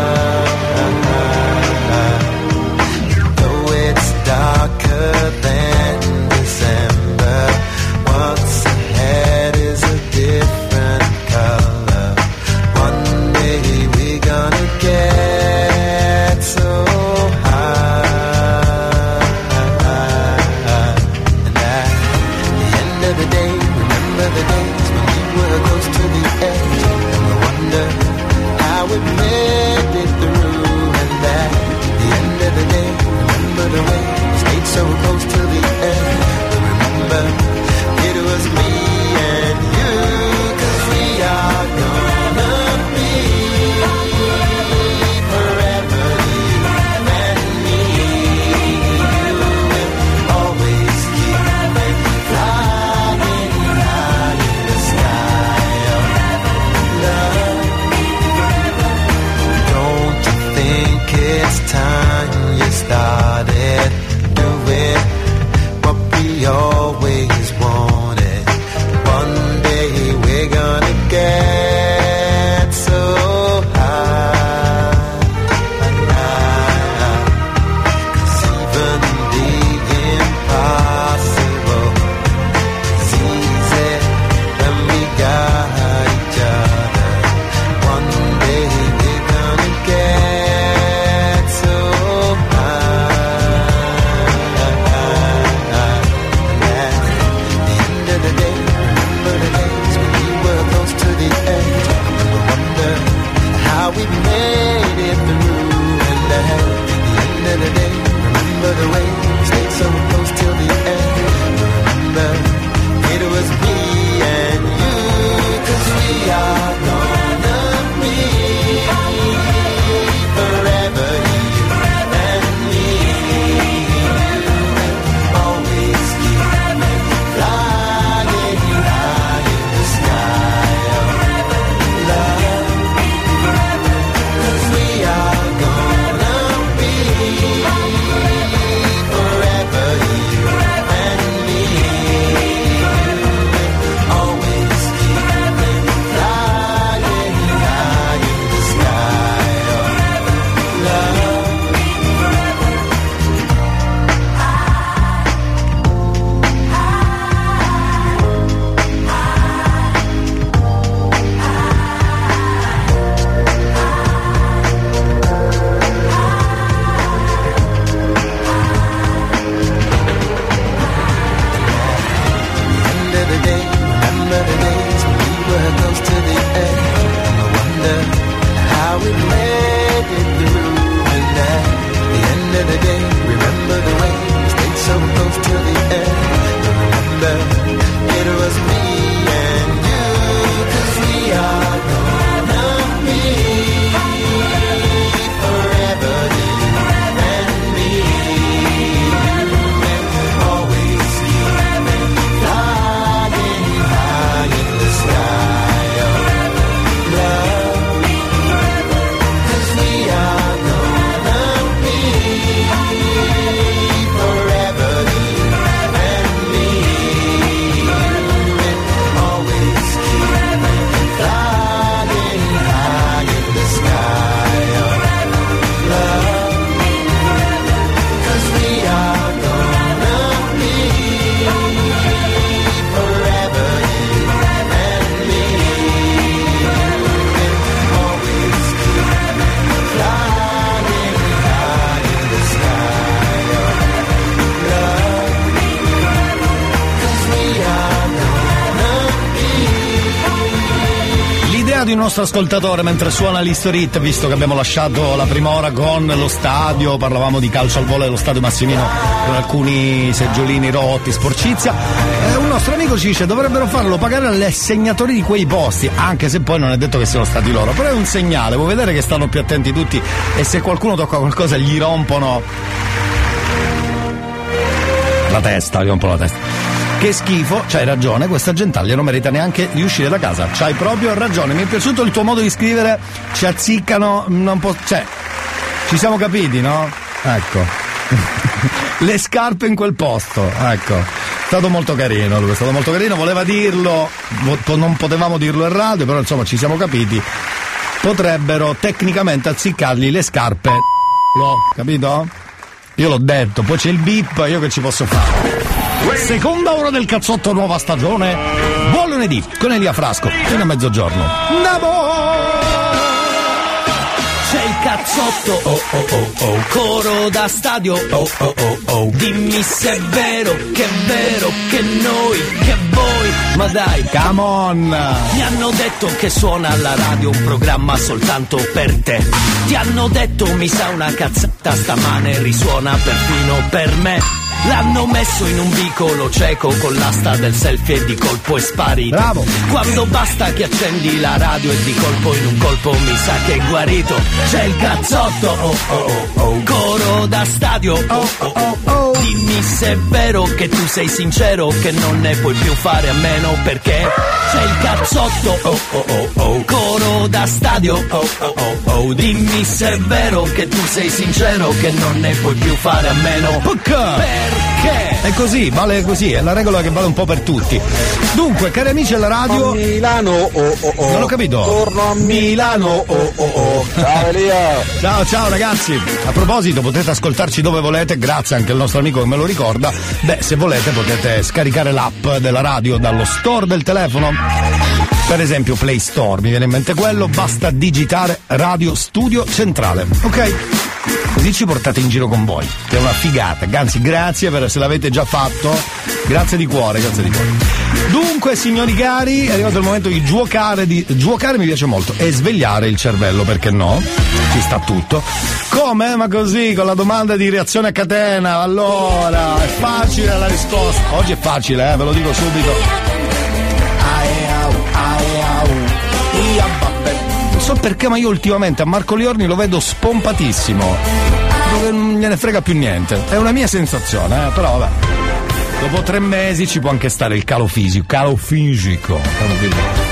Nostro ascoltatore mentre suona l'History Hit, visto che abbiamo lasciato la prima ora con lo stadio, parlavamo di calcio al volo dello stadio Massimino con alcuni seggiolini rotti, sporcizia. Eh, un nostro amico ci dice dovrebbero farlo pagare agli assegnatori di quei posti, anche se poi non è detto che siano stati loro, però è un segnale, vuoi vedere che stanno più attenti tutti e se qualcuno tocca qualcosa gli rompono la testa, gli rompono la testa. Che schifo, c'hai ragione, questa gentaglia non merita neanche di uscire da casa. C'hai proprio ragione. Mi è piaciuto il tuo modo di scrivere, ci azziccano, non po- cioè, ci siamo capiti, no? Ecco. Le scarpe in quel posto, ecco. È stato molto carino, lui è stato molto carino, voleva dirlo, non potevamo dirlo in radio, però insomma ci siamo capiti. Potrebbero tecnicamente azziccargli le scarpe. Capito? Io l'ho detto, poi c'è il bip, io che ci posso fare? Seconda ora del cazzotto nuova stagione. Buon lunedì con Elia Frasco fino a mezzogiorno. Namo! C'è il cazzotto, oh oh oh oh, coro da stadio, oh oh oh oh. Dimmi se è vero, che è vero, che noi, che voi, ma dai, come on! Mi hanno detto che suona alla radio un programma soltanto per te. Ti hanno detto mi sa una cazzata stamane risuona perfino per me. L'hanno messo in un vicolo cieco con l'asta del selfie e di colpo è sparito. Bravo! Quando basta che accendi la radio e di colpo in un colpo mi sa che è guarito. C'è il cazzotto, oh oh oh oh, coro da stadio, oh oh oh oh. Dimmi se è vero che tu sei sincero che non ne puoi più fare a meno perché c'è il cazzotto, oh oh oh oh, coro da stadio, oh oh oh oh. Dimmi se è vero che tu sei sincero che non ne puoi più fare a meno perché? È così, vale così, è la regola che vale un po' per tutti. Dunque, cari amici della radio. A Milano, oh oh oh. Non ho capito. Torno a Milano, oh oh oh. Ciao Elia. ciao, ciao ragazzi. A proposito, potete ascoltarci dove volete, grazie anche al nostro amico che me lo ricorda. Beh, se volete potete scaricare l'app della radio dallo store del telefono. Per esempio Play Store, mi viene in mente quello, basta digitare Radio Studio Centrale. Ok? Così ci portate in giro con voi, che è una figata. Anzi, grazie per se l'avete già fatto. Grazie di cuore, grazie di cuore. Dunque, signori cari, è arrivato il momento di giocare, di, giocare mi piace molto, e svegliare il cervello, perché no? Ci sta tutto. Come? Ma così, con la domanda di reazione a catena. Allora, è facile la risposta. Oggi è facile, eh, ve lo dico subito. So perché, ma io ultimamente a Marco Liorni lo vedo spompatissimo. Non gliene frega più niente. È una mia sensazione, eh, però vabbè. Dopo tre mesi ci può anche stare il calo fisico. Calo fisico. Calo fisico.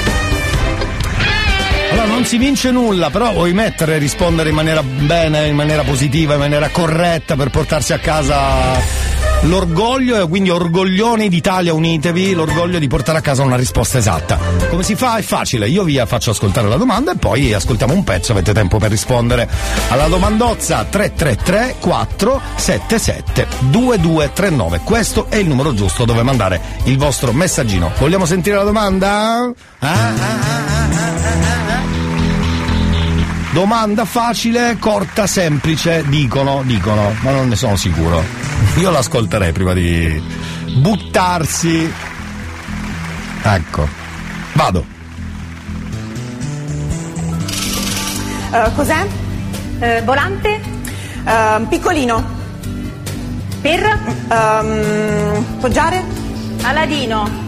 Allora non si vince nulla, però vuoi mettere e rispondere in maniera bene, in maniera positiva, in maniera corretta per portarsi a casa l'orgoglio e quindi orgoglioni d'Italia unitevi, l'orgoglio di portare a casa una risposta esatta. Come si fa? È facile, io vi faccio ascoltare la domanda e poi ascoltiamo un pezzo, avete tempo per rispondere alla domandozza 333 477 2239. Questo è il numero giusto dove mandare il vostro messaggino. Vogliamo sentire la domanda? Domanda facile, corta, semplice, dicono, dicono, ma non ne sono sicuro. Io l'ascolterei prima di buttarsi. Ecco, vado. Uh, cos'è? Uh, volante? Uh, piccolino. Per? Um, poggiare? Aladino.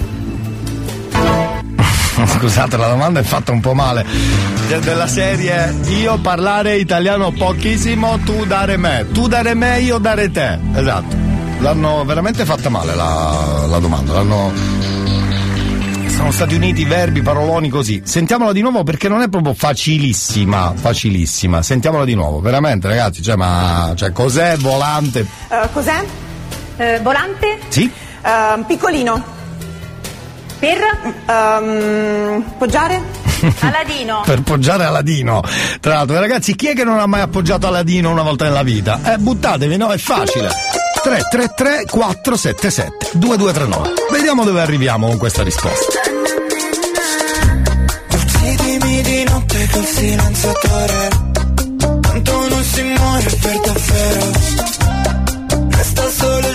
Scusate, la domanda è fatta un po' male. Della serie io parlare italiano pochissimo, tu dare me. Tu dare me, io dare te. Esatto. L'hanno veramente fatta male la, la domanda. L'hanno. Sono stati uniti verbi, paroloni così. Sentiamola di nuovo perché non è proprio facilissima. Facilissima. Sentiamola di nuovo, veramente, ragazzi. Cioè, ma. Cioè, cos'è volante? Uh, cos'è? Uh, volante? Sì. Uh, piccolino. Per um, poggiare? Aladino. per poggiare Aladino. Tra l'altro, ragazzi, chi è che non ha mai appoggiato Aladino una volta nella vita? Eh, buttatevi, no? È facile. 333 477 2239. Vediamo dove arriviamo con questa risposta. Uccidimi di notte col silenziatore. Tanto non si muore per davvero. Resta solo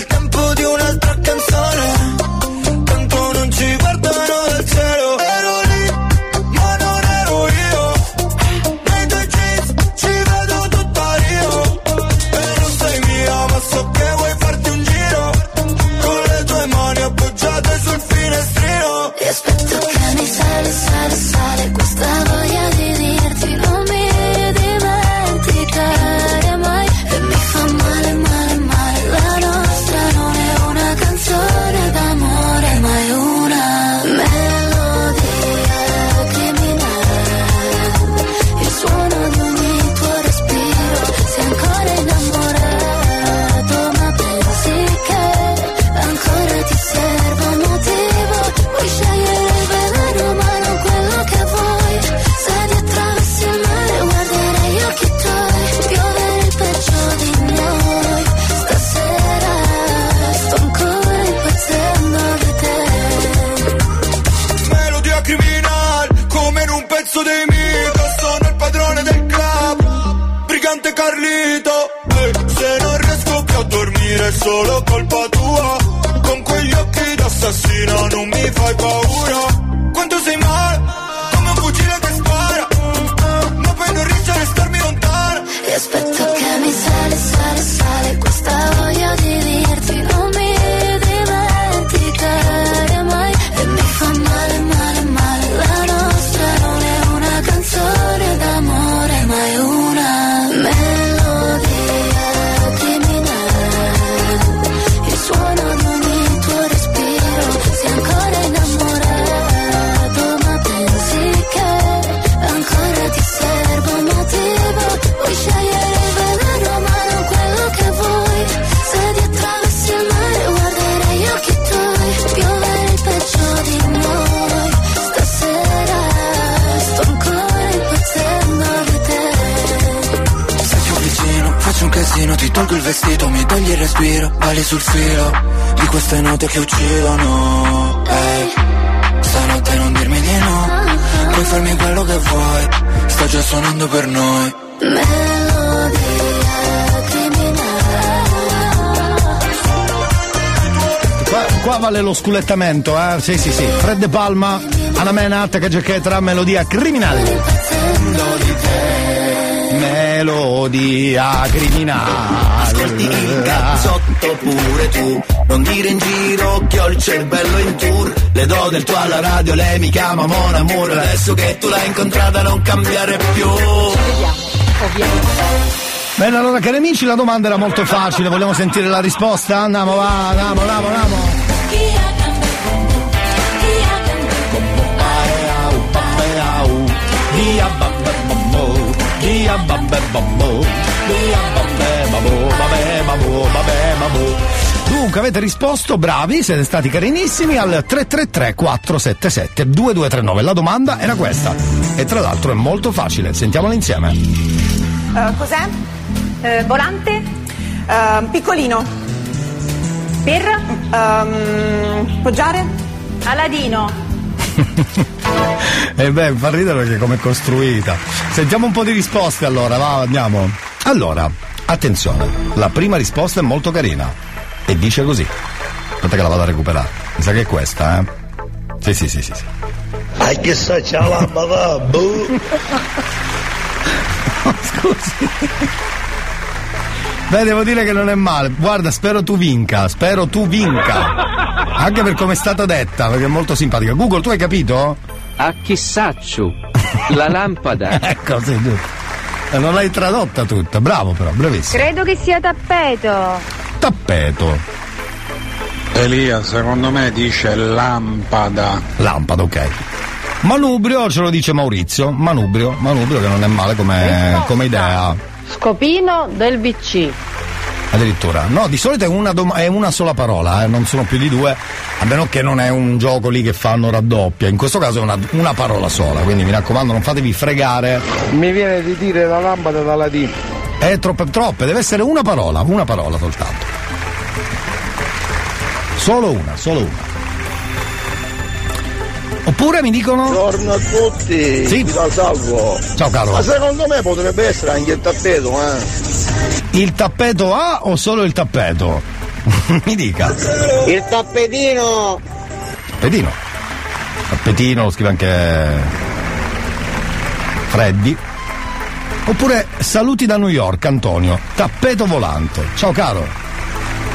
sculettamento, eh? Sì, sì, sì. Fred De Palma, Anna Menat, che giochetra, melodia criminale. Melodia criminale. Ascolti il cazzotto pure tu Non dire in giro che ho il cervello in tour Le do del tuo alla radio, lei mi chiama Mon Amour Adesso che tu l'hai incontrata non cambiare più Bene, allora cari amici, la domanda era molto facile, vogliamo sentire la risposta? Andiamo, va, andiamo, andiamo, andiamo. Dunque avete risposto, bravi, siete stati carinissimi al 333 477 2239. La domanda era questa. E tra l'altro è molto facile, sentiamola insieme. Eh, cos'è? Eh, volante? Eh, piccolino. Per? Ehm, poggiare? Aladino. E beh, fa ridere perché come è costruita. Sentiamo un po' di risposte allora, va, andiamo. Allora, attenzione, la prima risposta è molto carina. E dice così. Aspetta che la vado a recuperare. Mi sa che è questa, eh? Sì, sì, sì, sì. sì. Ah, che sa la lampada, boh. Scusi. Beh, devo dire che non è male. Guarda, spero tu vinca, spero tu vinca. Anche per come è stata detta, perché è molto simpatica. Google, tu hai capito? A chissaccio, la lampada. ecco, giusto. E non l'hai tradotta tutta, bravo però, bravissimo. Credo che sia tappeto. Tappeto. Elia, secondo me dice lampada. Lampada, ok. Manubrio ce lo dice Maurizio. Manubrio, Manubrio che non è male come, come idea. Scopino del VC. Addirittura. No, di solito è una, dom- è una sola parola, eh, non sono più di due, a meno che non è un gioco lì che fanno raddoppia. In questo caso è una, una parola sola, quindi mi raccomando non fatevi fregare. Mi viene di dire la lampada da ladino. È troppe, troppe, deve essere una parola, una parola soltanto. Solo una, solo una. Oppure mi dicono. Buongiorno a tutti, Sì. vi da salvo. Ciao caro. Ma secondo me potrebbe essere anche il tappeto, eh. Il tappeto A o solo il tappeto? mi dica. Il tappetino! Tappetino. Tappetino, lo scrive anche Freddy. Oppure saluti da New York, Antonio. Tappeto volante. Ciao caro.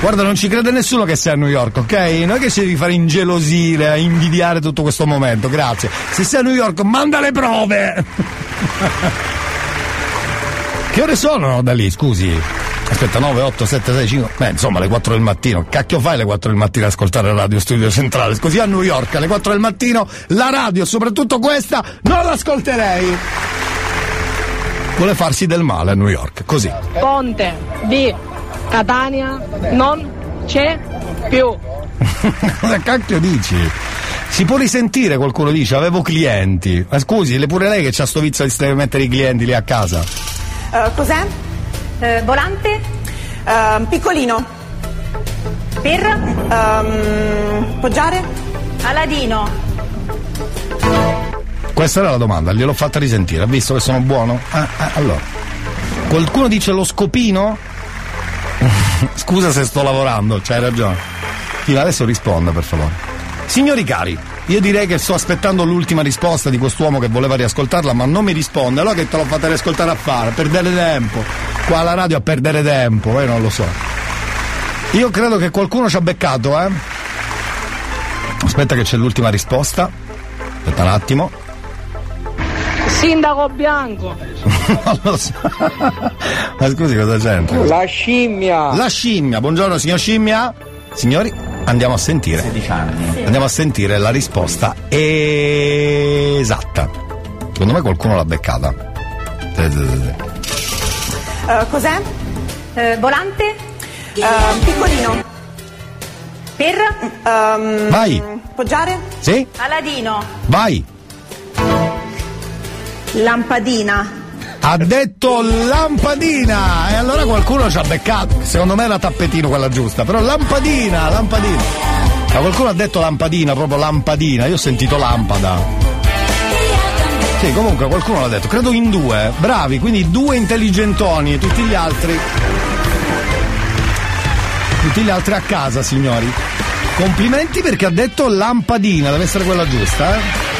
Guarda, non ci crede nessuno che sei a New York, ok? Non è che ci devi fare ingelosire, a invidiare tutto questo momento, grazie. Se sei a New York, manda le prove! che ore sono da lì, scusi? Aspetta, 9, 8, 7, 6, 5. Beh, insomma, alle 4 del mattino. Cacchio fai alle 4 del mattino ad ascoltare la radio studio centrale? Così a New York, alle 4 del mattino, la radio, soprattutto questa, non l'ascolterei! Vuole farsi del male a New York, così. Ponte di Catania non c'è più. Cosa cacchio dici? Si può risentire, qualcuno dice, avevo clienti. Ma scusi, le pure lei che c'ha sto vizio di stare a mettere i clienti lì a casa. Eh, cos'è? Eh, volante? Ehm, piccolino. Per? Ehm, poggiare? Aladino. Questa era la domanda, gliel'ho fatta risentire. Ha visto che sono buono? Ah, ah, allora. Qualcuno dice lo scopino? Scusa se sto lavorando, c'hai ragione. Ma adesso risponda, per favore. Signori cari, io direi che sto aspettando l'ultima risposta di quest'uomo che voleva riascoltarla, ma non mi risponde. Allora che te l'ho fatta riascoltare a fare? A perdere tempo. Qua alla radio a perdere tempo, eh, non lo so. Io credo che qualcuno ci ha beccato, eh. Aspetta che c'è l'ultima risposta. Aspetta un attimo. Sindaco Bianco. non lo so. Ma scusi cosa c'entra? La scimmia. La scimmia, buongiorno signor scimmia. Signori, andiamo a sentire. 16 anni. Andiamo a sentire la risposta esatta. Secondo me qualcuno l'ha beccata. Eh, cos'è? Eh, volante? Eh, piccolino. Per? ehm, Vai. Poggiare? Sì? Aladino. Vai. Lampadina. Ha detto lampadina e allora qualcuno ci ha beccato. Secondo me era tappetino quella giusta, però lampadina, lampadina. Ma qualcuno ha detto lampadina, proprio lampadina. Io ho sentito lampada. Sì, comunque qualcuno l'ha detto, credo in due, bravi, quindi due intelligentoni e tutti gli altri. Tutti gli altri a casa, signori. Complimenti perché ha detto lampadina, deve essere quella giusta, eh?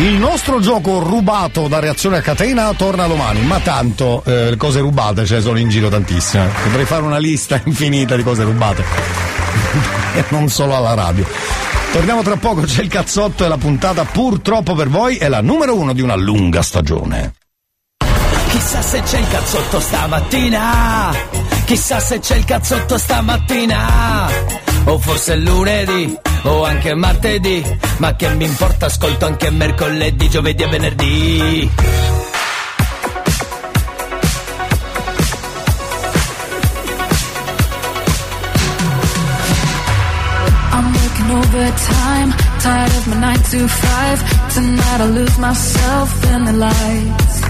Il nostro gioco rubato da reazione a catena torna domani, ma tanto eh, cose rubate ce ne sono in giro tantissime. Potrei fare una lista infinita di cose rubate. e non solo alla radio. Torniamo tra poco, c'è il cazzotto e la puntata purtroppo per voi è la numero uno di una lunga stagione. Chissà se c'è il cazzotto stamattina. Chissà se c'è il cazzotto stamattina. O forse è lunedì, o anche martedì. Ma che mi importa, ascolto anche mercoledì, giovedì e venerdì. Overtime, tired of my nine to five. Tonight I'll lose myself in the lights.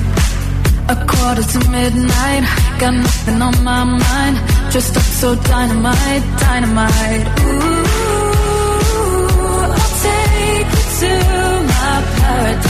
A quarter to midnight, got nothing on my mind. Dressed up so dynamite, dynamite. Ooh, take you to my paradise.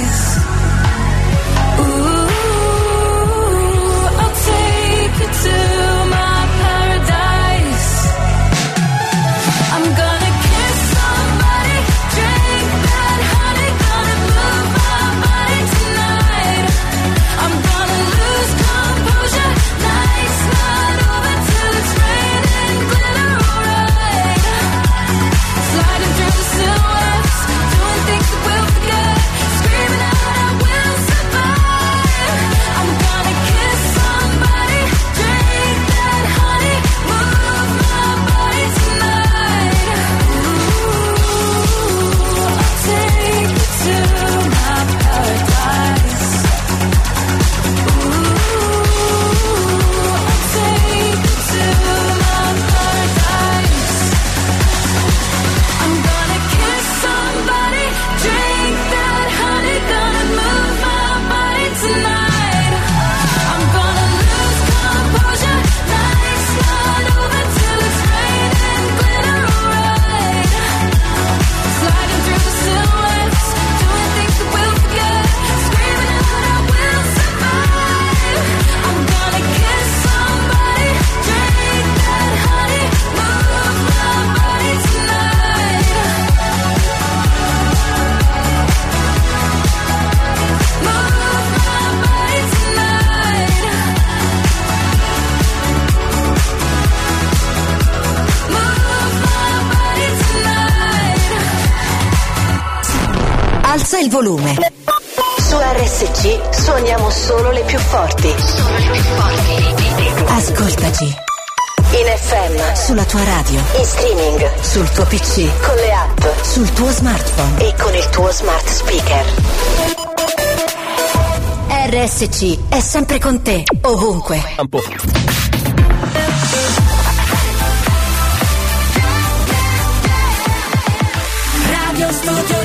RSC è sempre con te, ovunque. Campo. Radio Studio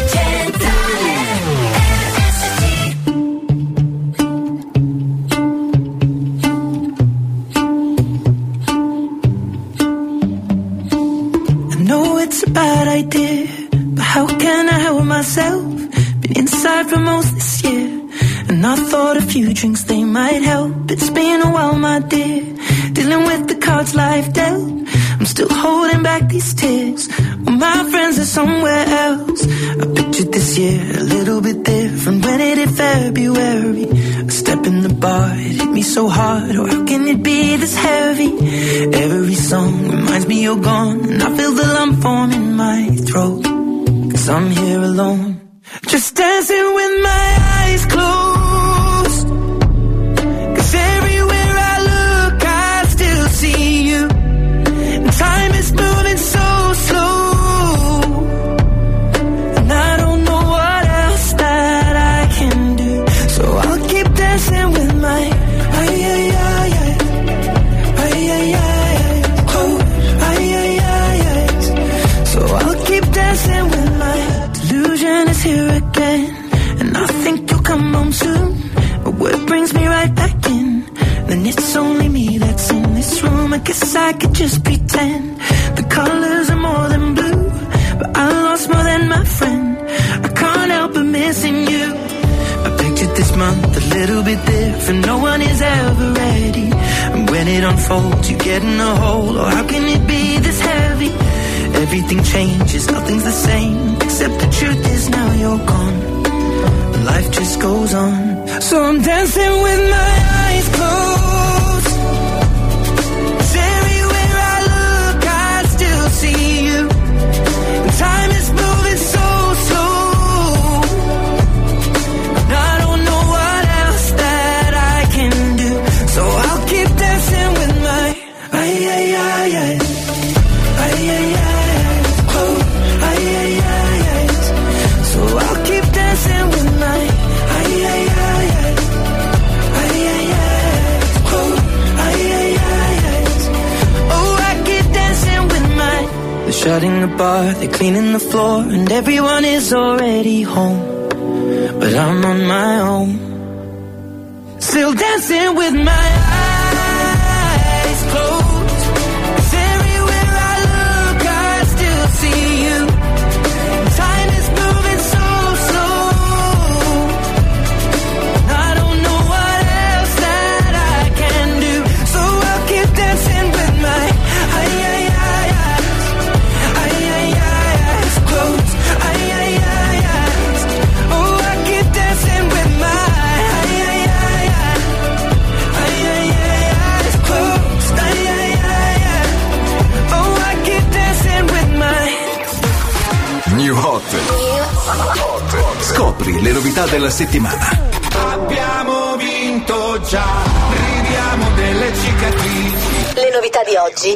novità della settimana. Abbiamo vinto già, ridiamo delle cicatrici. Le novità di oggi.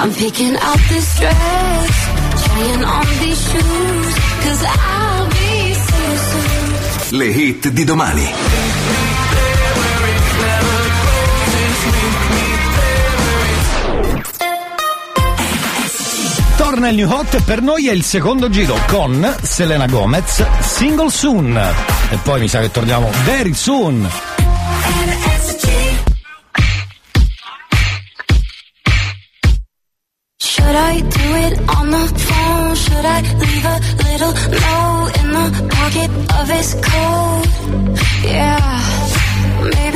I'm picking up this dress, trying on these shoes, cause I'll be so soon. Le hit di domani. torna il New Hot per noi è il secondo giro con Selena Gomez, Single Soon e poi mi sa che torniamo very soon. Should I do it on the phone? Should I leave a little note in the pocket of his coat? Yeah.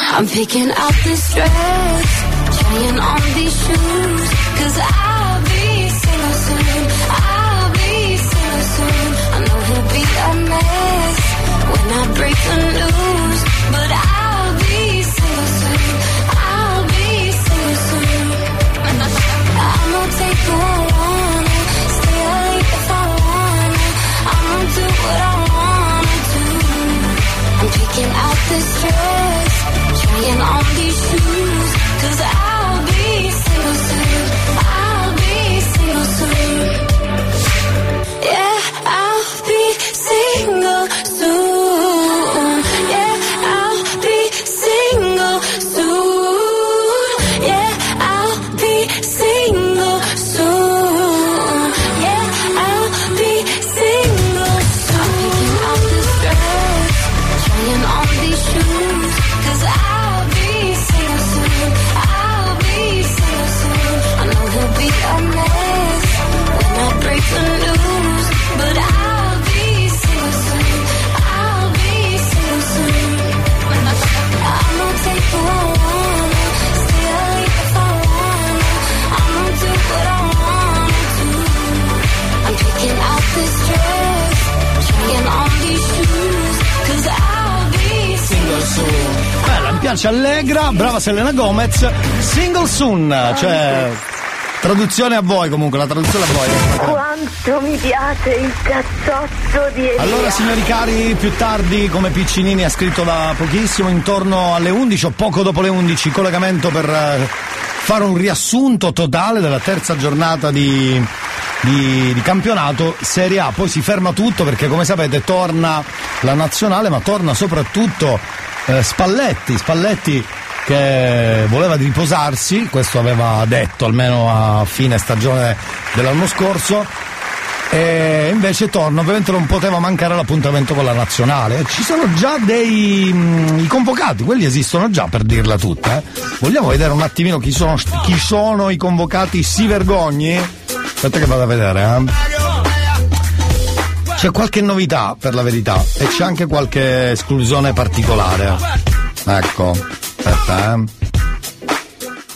I'm picking out this dress, trying on these shoes, cause I'll be single soon. I'll be single soon. I know he'll be a mess when I break the news, but I'll be single soon. I'll be single soon. I'ma take who I wanna, stay late if I wanna. I'ma do what I wanna do. I'm picking out this dress, on these shoes, cause I'll piace Allegra, brava Selena Gomez, single soon, cioè traduzione a voi comunque, la traduzione a voi. Quanto mi piace il cazzotto di Elia. Allora signori cari, più tardi come Piccinini ha scritto da pochissimo, intorno alle 11 o poco dopo le 11, collegamento per eh, fare un riassunto totale della terza giornata di, di, di campionato Serie A, poi si ferma tutto perché come sapete torna la nazionale ma torna soprattutto eh, Spalletti, Spalletti che voleva riposarsi, questo aveva detto almeno a fine stagione dell'anno scorso, e invece torna, ovviamente non poteva mancare l'appuntamento con la nazionale. Ci sono già dei mh, i convocati, quelli esistono già per dirla tutta. eh. Vogliamo vedere un attimino chi sono, chi sono i convocati, si vergogni? Aspetta che vado a vedere, eh. C'è qualche novità per la verità e c'è anche qualche esclusione particolare. Ecco, aspetta, eh.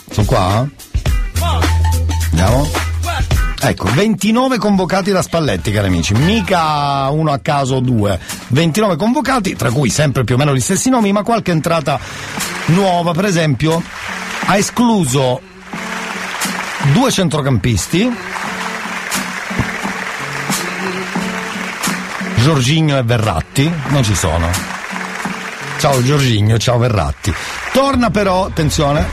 Sono qua? Andiamo? Ecco, 29 convocati da Spalletti, cari amici. Mica uno a caso o due. 29 convocati, tra cui sempre più o meno gli stessi nomi, ma qualche entrata nuova. Per esempio, ha escluso due centrocampisti. Giorginio e Verratti non ci sono. Ciao Giorginio, ciao Verratti. Torna però, attenzione,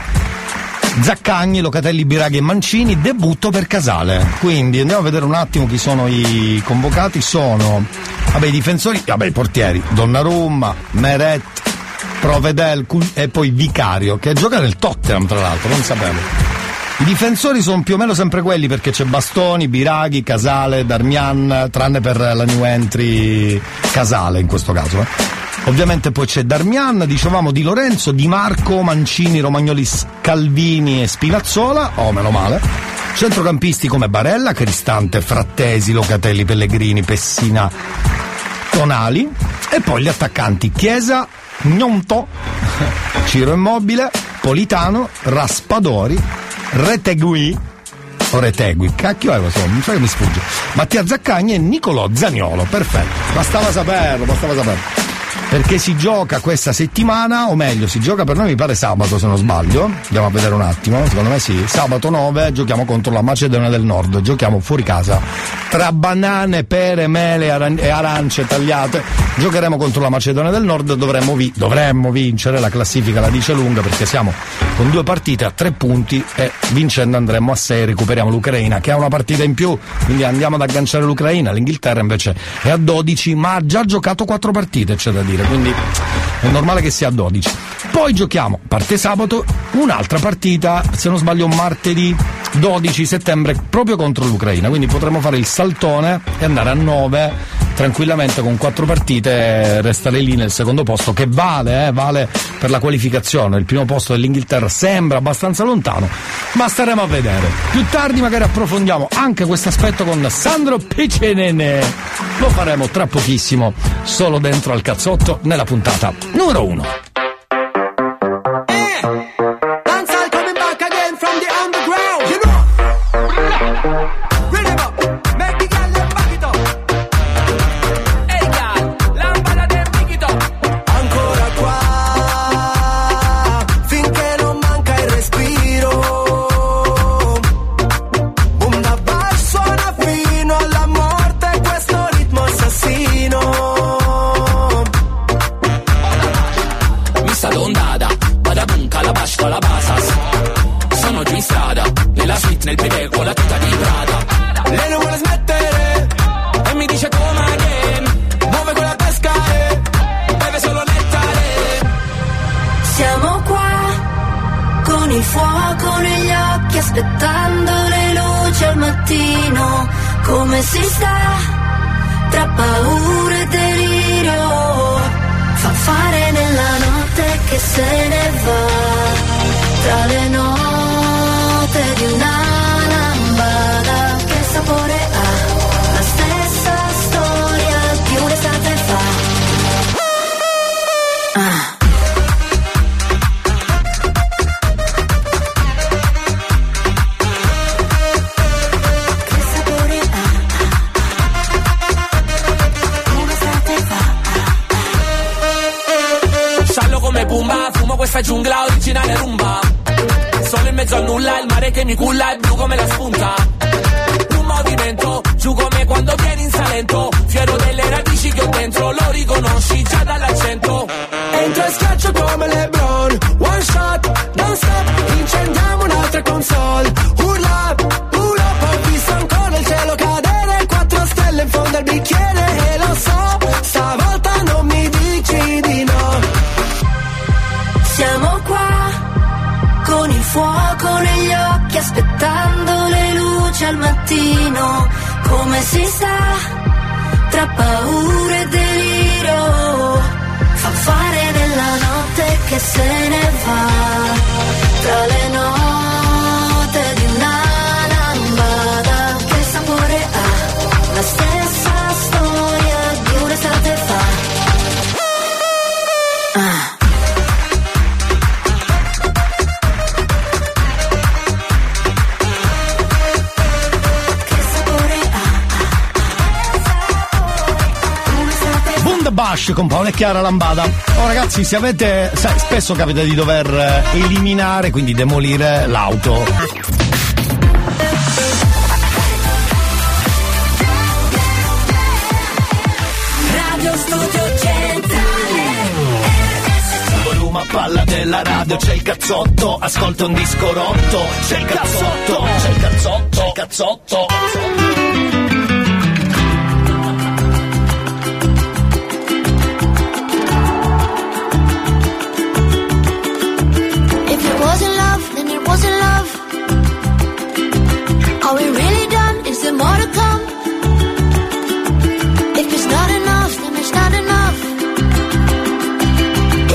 Zaccagni, Locatelli, Biraghi e Mancini, debutto per Casale. Quindi andiamo a vedere un attimo chi sono i convocati. Sono, vabbè, i difensori, vabbè, i portieri, Donnarumma, Meret, Provedel e poi Vicario, che gioca nel Tottenham tra l'altro, non sapevo. I difensori sono più o meno sempre quelli perché c'è Bastoni, Biraghi, Casale, Darmian, tranne per la new entry Casale in questo caso. eh. Ovviamente poi c'è Darmian, dicevamo Di Lorenzo, Di Marco, Mancini, Romagnoli, Scalvini e Spinazzola, oh meno male. Centrocampisti come Barella, Cristante, Frattesi, Locatelli, Pellegrini, Pessina, Tonali. E poi gli attaccanti Chiesa, Gnonto, Ciro Immobile, Politano, Raspadori, Retegui, o Retegui, cacchio è questo, non so che mi sfugge. Mattia Zaccagni e Nicolò Zaniolo, perfetto. Bastava saperlo, bastava saperlo. Perché si gioca questa settimana, o meglio, si gioca per noi mi pare sabato se non sbaglio. Andiamo a vedere un attimo, secondo me sì. Sabato 9 giochiamo contro la Macedonia del Nord, giochiamo fuori casa. Tra banane, pere, mele aran- e arance tagliate, giocheremo contro la Macedonia del Nord, dovremmo, vi- dovremmo vincere, la classifica la dice lunga perché siamo con due partite a tre punti e vincendo andremo a 6 recuperiamo l'Ucraina che ha una partita in più, quindi andiamo ad agganciare l'Ucraina, l'Inghilterra invece è a 12 ma ha già giocato quattro partite c'è da dire, quindi è normale che sia a 12. Poi giochiamo, parte sabato, un'altra partita, se non sbaglio martedì 12 settembre proprio contro l'Ucraina, quindi potremo fare il saltone e andare a 9 tranquillamente con quattro partite restare lì nel secondo posto che vale, eh, vale per la qualificazione. Il primo posto dell'Inghilterra sembra abbastanza lontano, ma staremo a vedere. Più tardi magari approfondiamo anche questo aspetto con Sandro Picenene Lo faremo tra pochissimo, solo dentro al cazzotto nella puntata numero 1. on the Bush con Paolo e Chiara Lambada. Oh ragazzi, se avete. Sai, spesso capita di dover eh, eliminare, quindi demolire l'auto. Palla della radio c'è il cazzotto ascolta un disco rotto c'è il cazzotto c'è il cazzotto c'è il cazzotto, c'è il cazzotto. was in love. Are we really done? Is there more to come? If it's not enough, then it's not enough.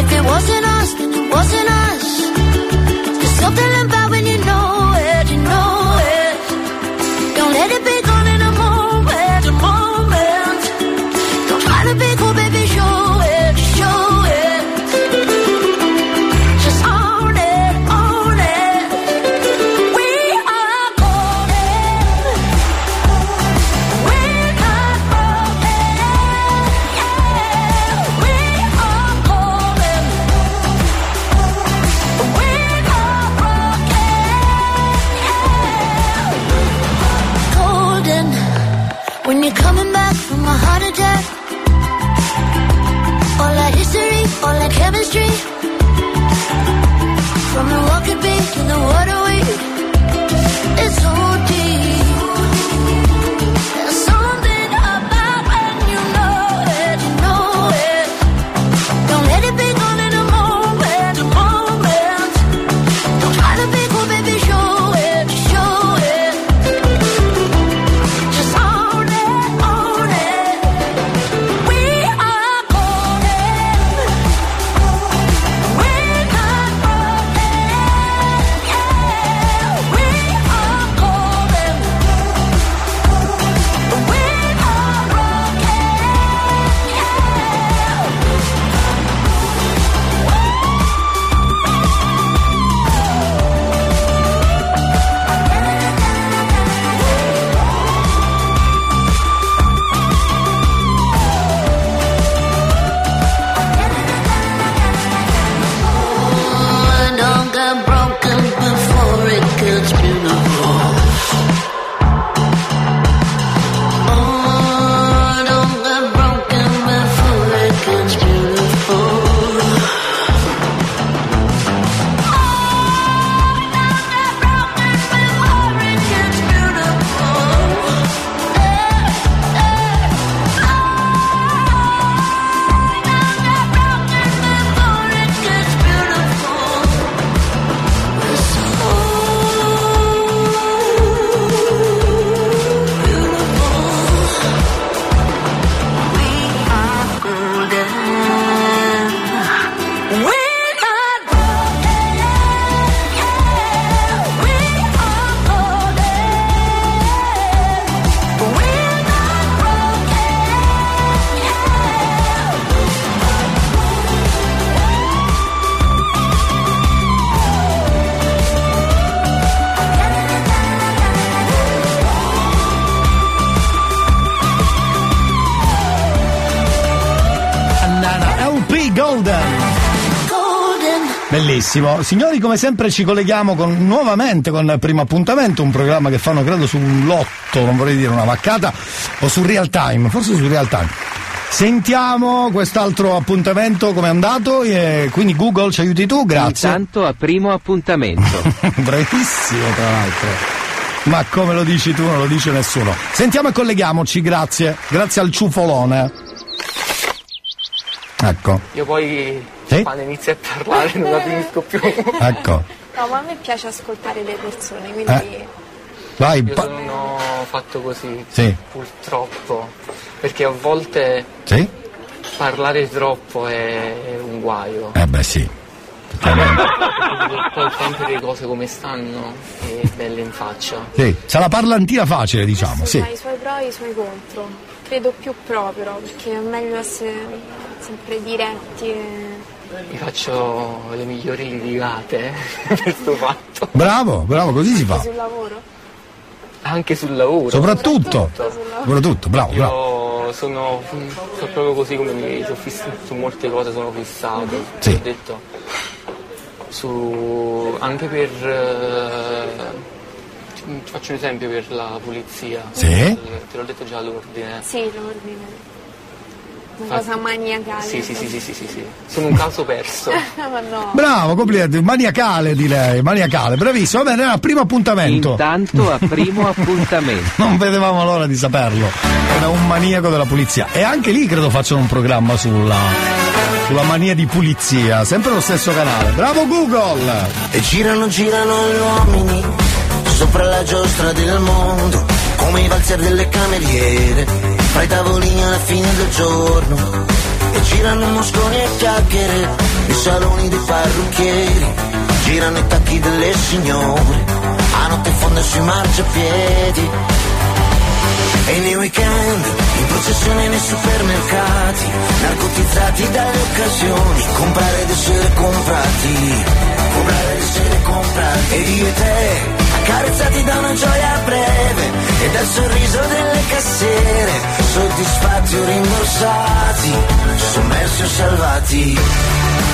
If it wasn't Bellissimo. Signori, come sempre ci colleghiamo con, nuovamente con il primo appuntamento, un programma che fanno credo su un lotto, non vorrei dire una vaccata, o su real time, forse su real time. Sentiamo quest'altro appuntamento come è andato e quindi Google ci aiuti tu, grazie. Intanto a primo appuntamento. Bravissimo tra l'altro. Ma come lo dici tu non lo dice nessuno. Sentiamo e colleghiamoci, grazie. Grazie al ciufolone. Ecco. Io poi Sì? quando inizi a parlare non la finisco più. Ecco. No, ma a me piace ascoltare le persone, quindi Eh. Vai, Io pa- sono fatto così, Sì. purtroppo, perché a volte Sì? parlare troppo è un guaio. Eh beh sì. Poi sempre le cose come stanno e belle in faccia. Sì, se la parlantina facile diciamo, sì. ha i suoi pro e i suoi contro. Credo più pro però, perché è meglio essere sempre diretti e... Mi faccio le migliori litigate per questo fatto. Bravo, bravo, così si fa. sul lavoro. Anche sul lavoro. Soprattutto. Soprattutto, bravo, bravo. Io sono, sono proprio così come mi sono fissato, su molte cose sono fissato. Sì. Ho detto. Su, anche per. eh, faccio un esempio per la pulizia. Sì. Te l'ho detto già all'ordine. Sì, l'ordine. Una cosa maniacale. Sì, sì, sì, sì, sì, sì, sì. Sono un caso perso. ma no. Bravo, complimenti, maniacale di lei, maniacale, bravissimo. Va bene, al primo appuntamento. Intanto a primo appuntamento. Non vedevamo l'ora di saperlo. Era un maniaco della pulizia. E anche lì credo facciano un programma sulla, sulla mania di pulizia, sempre lo stesso canale. Bravo Google! E girano, girano gli uomini sopra la giostra del mondo, come i valzer delle cameriere, fra i tavolini alla fine del giorno. E girano mosconi e chiacchiere nei saloni dei parrucchieri, girano i tacchi delle signore, a notte fonda sui marciapiedi. E nei weekend, in processione nei supermercati, narcotizzati dalle occasioni, comprare ed essere comprati, comprare ed essere comprati. E io e te, accarezzati da una gioia breve e dal sorriso delle cassiere, soddisfatti o rimborsati, sommersi o salvati.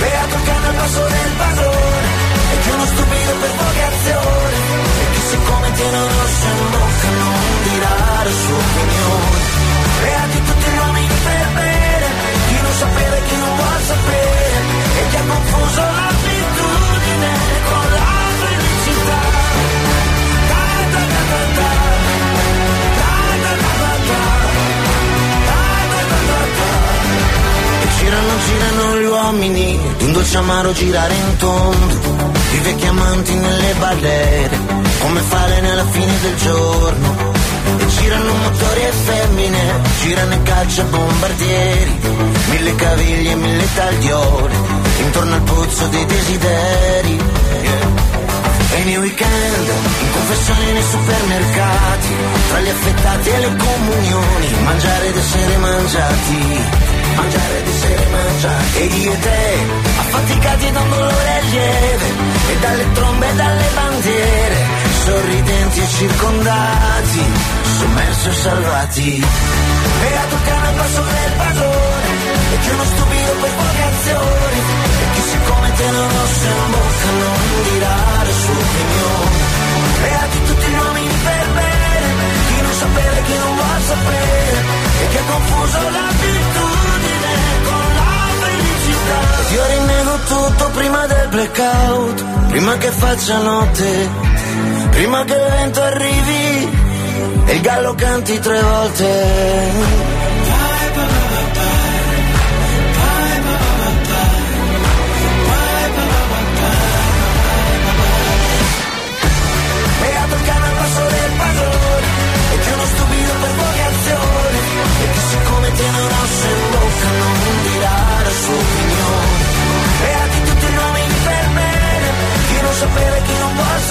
Beato cane al passo del padrone, e più uno stupido per vocazione, e chi siccome tiene un rosso in bocca non dirà la sua opinione. Beati tutti gli uomini per bene, chi non sapere, chi non vuol sapere, e chi ha confuso l'abitudine girano, girano gli uomini, d'un dolce amaro girare in tondo, i vecchi amanti nelle balere, come falene alla fine del giorno. E girano motori e femmine, girano e caccia bombardieri, mille caviglie e mille tagliole, intorno al pozzo dei desideri. E nei weekend, in confessioni nei supermercati, tra gli affettati e le comunioni, mangiare ed essere mangiati, mangiare ed essere mangiati. E io e te, affaticati da un dolore lieve, e dalle trombe e dalle bandiere, sorridenti e circondati, sommersi o salvati. Beato il cane al passo del padrone, e che uno stupido per vocazione, e chi siccome tiene un rosso in bocca non dirà la sua opinione. Beati tutti gli uomini per bene, chi non sapere, chi non vuol sapere, e che ha confuso l'abitudine con la felicità. Io rinnego tutto prima del blackout, prima che faccia notte, prima che il vento arrivi e il gallo canti tre volte.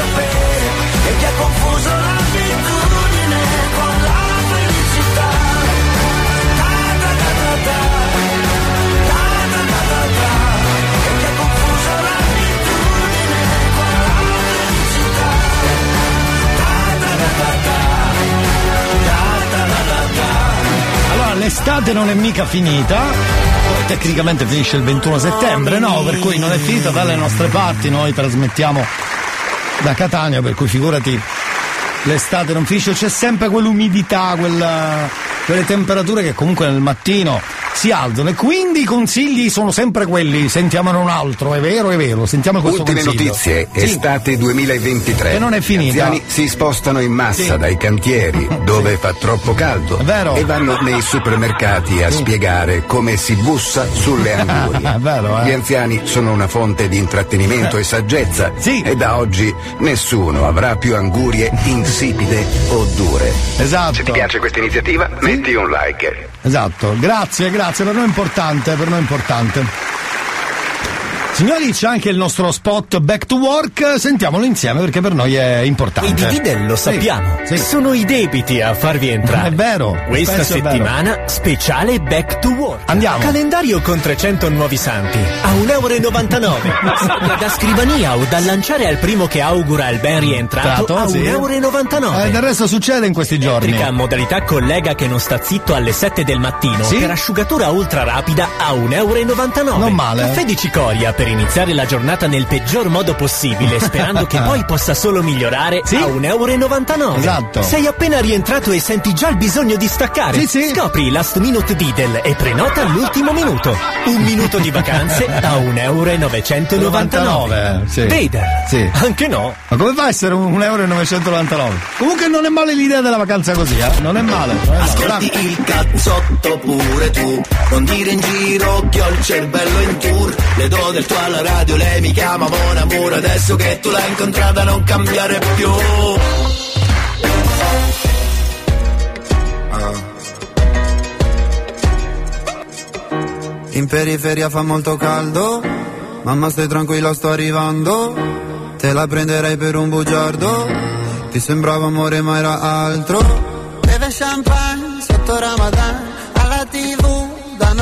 Sapere E chi ha confuso l'abitudine con la felicità. Allora, l'estate non è mica finita. tecnicamente finisce il 21 settembre, no? Per cui non è finita dalle nostre parti, noi trasmettiamo da Catania, per cui figurati l'estate non finisce, c'è sempre quell'umidità, quella, quelle temperature che comunque nel mattino si alzano e quindi i consigli sono sempre quelli, sentiamone un altro, è vero, è vero, sentiamo questo Ultime consiglio. notizie, Sì. estate 2023. Che non è finita. Gli anziani si spostano in massa Sì. dai cantieri dove fa troppo caldo È vero. e vanno nei supermercati a spiegare come si bussa sulle angurie. È vero, eh. Gli anziani sono una fonte di intrattenimento e saggezza e da oggi nessuno avrà più angurie insipide o dure. Esatto. Se ti piace questa iniziativa, metti un like. Esatto, grazie, grazie, per noi è importante, per noi è importante. Signori, c'è anche il nostro spot Back to Work, sentiamolo insieme perché per noi è importante. I dividend lo Sì, sappiamo, sì. sono i debiti a farvi entrare. È vero, Questa è vero. settimana speciale Back to Work. Andiamo. Calendario con 300 nuovi santi a 1,99 euro. Da scrivania o da lanciare al primo che augura il ben rientrato Trato, a sì. 1,99 euro. Eh, del resto succede in questi giorni. Elettrica modalità collega che non sta zitto alle 7 del mattino Sì. per asciugatura ultra rapida a 1,99 euro. Non male. Caffè di cicoria per iniziare la giornata nel peggior modo possibile, sperando che poi possa solo migliorare a 1,99 euro. Esatto. Sei appena rientrato e senti già il bisogno di staccare. Sì, sì. Scopri Last Minute Diddle e prenota all'ultimo minuto. Un minuto di vacanze a 1,999 euro. sì. Vader. Sì. Anche no. Ma come fa a essere un 1,999 euro? Comunque non è male l'idea della vacanza così, eh? Non è male. non è. Ascolti il cazzotto pure tu Non dire in giro che ho il cervello in tour Le do del tuo alla radio, lei mi chiama Mon Amour Adesso che tu l'hai incontrata non cambiare più. In periferia fa molto caldo, mamma stai tranquilla sto arrivando, te la prenderei per un bugiardo, ti sembrava amore ma era altro. Beve champagne sotto Ramadan, alla tv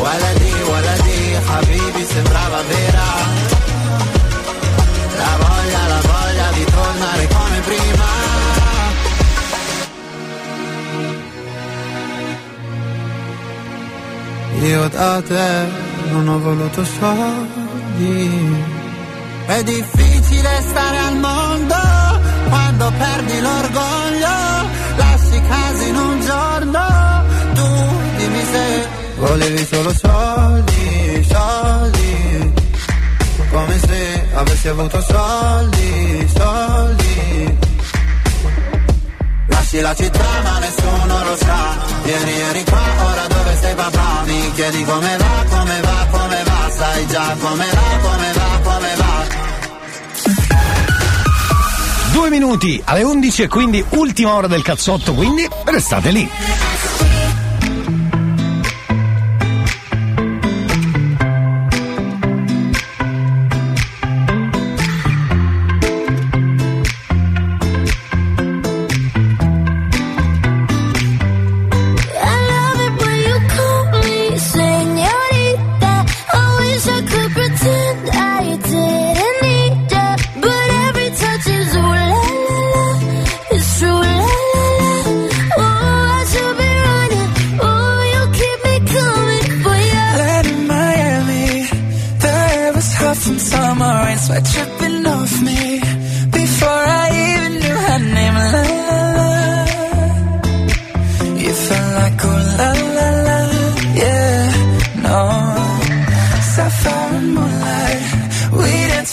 Waladi, waladi, habibi sembrava vera La voglia, la voglia di tornare come prima Io da te non ho voluto soldi. È difficile stare al mondo quando perdi l'orgoglio. Lasci casa in un giorno. Volevi solo soldi, soldi. Come se avessi avuto soldi, soldi. Lasci la città ma nessuno lo sa. Vieni, vieni qua, ora dove sei papà? Mi chiedi come va, come va, come va? Sai già come va, come va, come va. Due minuti alle 11 e quindi ultima ora del cazzotto, quindi restate lì.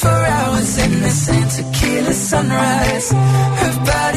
for hours in this tequila sunrise. Her body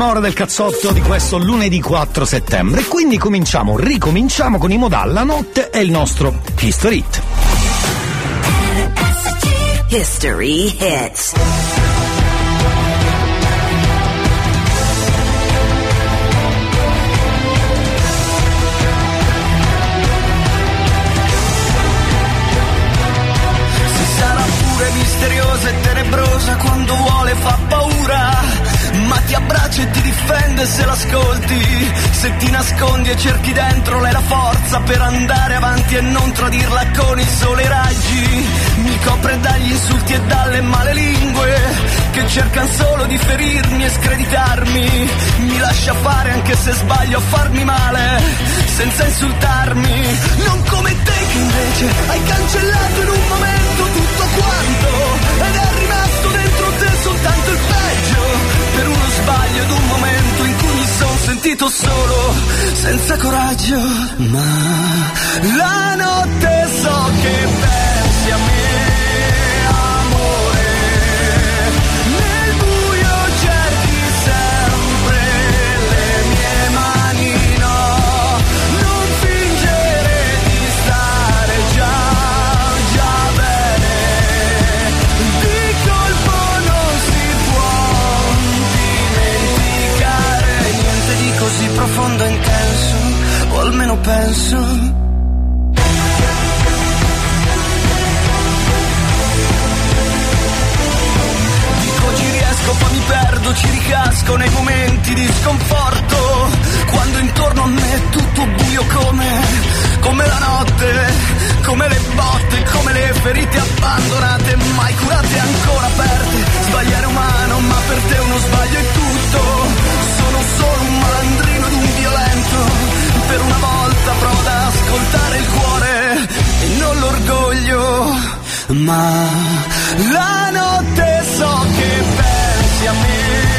prima ora del cazzotto di questo lunedì 4 settembre. Quindi cominciamo, ricominciamo con i modal la notte e il nostro History Hit. History Hits. cerchi dentro lei la forza per andare avanti e non tradirla con i sole raggi. Mi copre dagli insulti e dalle male lingue che cercano solo di ferirmi e screditarmi. Mi lascia fare anche se sbaglio a farmi male, senza insultarmi. Non come te che invece hai cancellato in un momento tutto quanto ed è rimasto dentro te soltanto il peggio per uno sbaglio ed un momento in cui sentito solo, senza coraggio, ma la notte so che pensi a me. così profondo e intenso, o almeno penso. Dico ci riesco, poi mi perdo, ci ricasco nei momenti di sconforto, quando intorno a me è tutto buio come, come la notte, come le botte, come le ferite abbandonate, mai curate ancora aperte, sbagliare umano, ma per te uno sbaglio è tutto. Solo un malandrino ed un violento. Per una volta provo ad ascoltare il cuore e non l'orgoglio. Ma la notte so che pensi a me,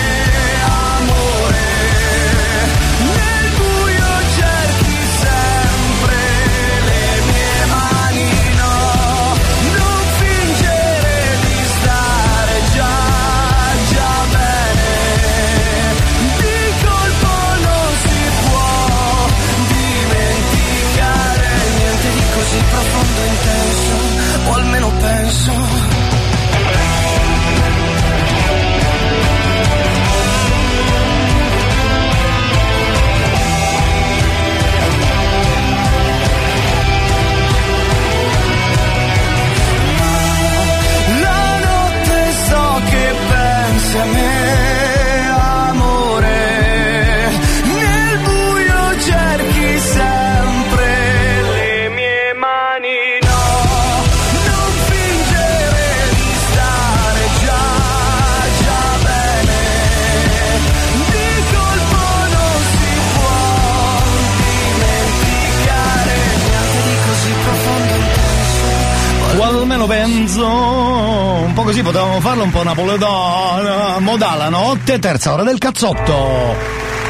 un po' così potevamo farlo, un po' napoletana. Moda la notte, terza ora del cazzotto.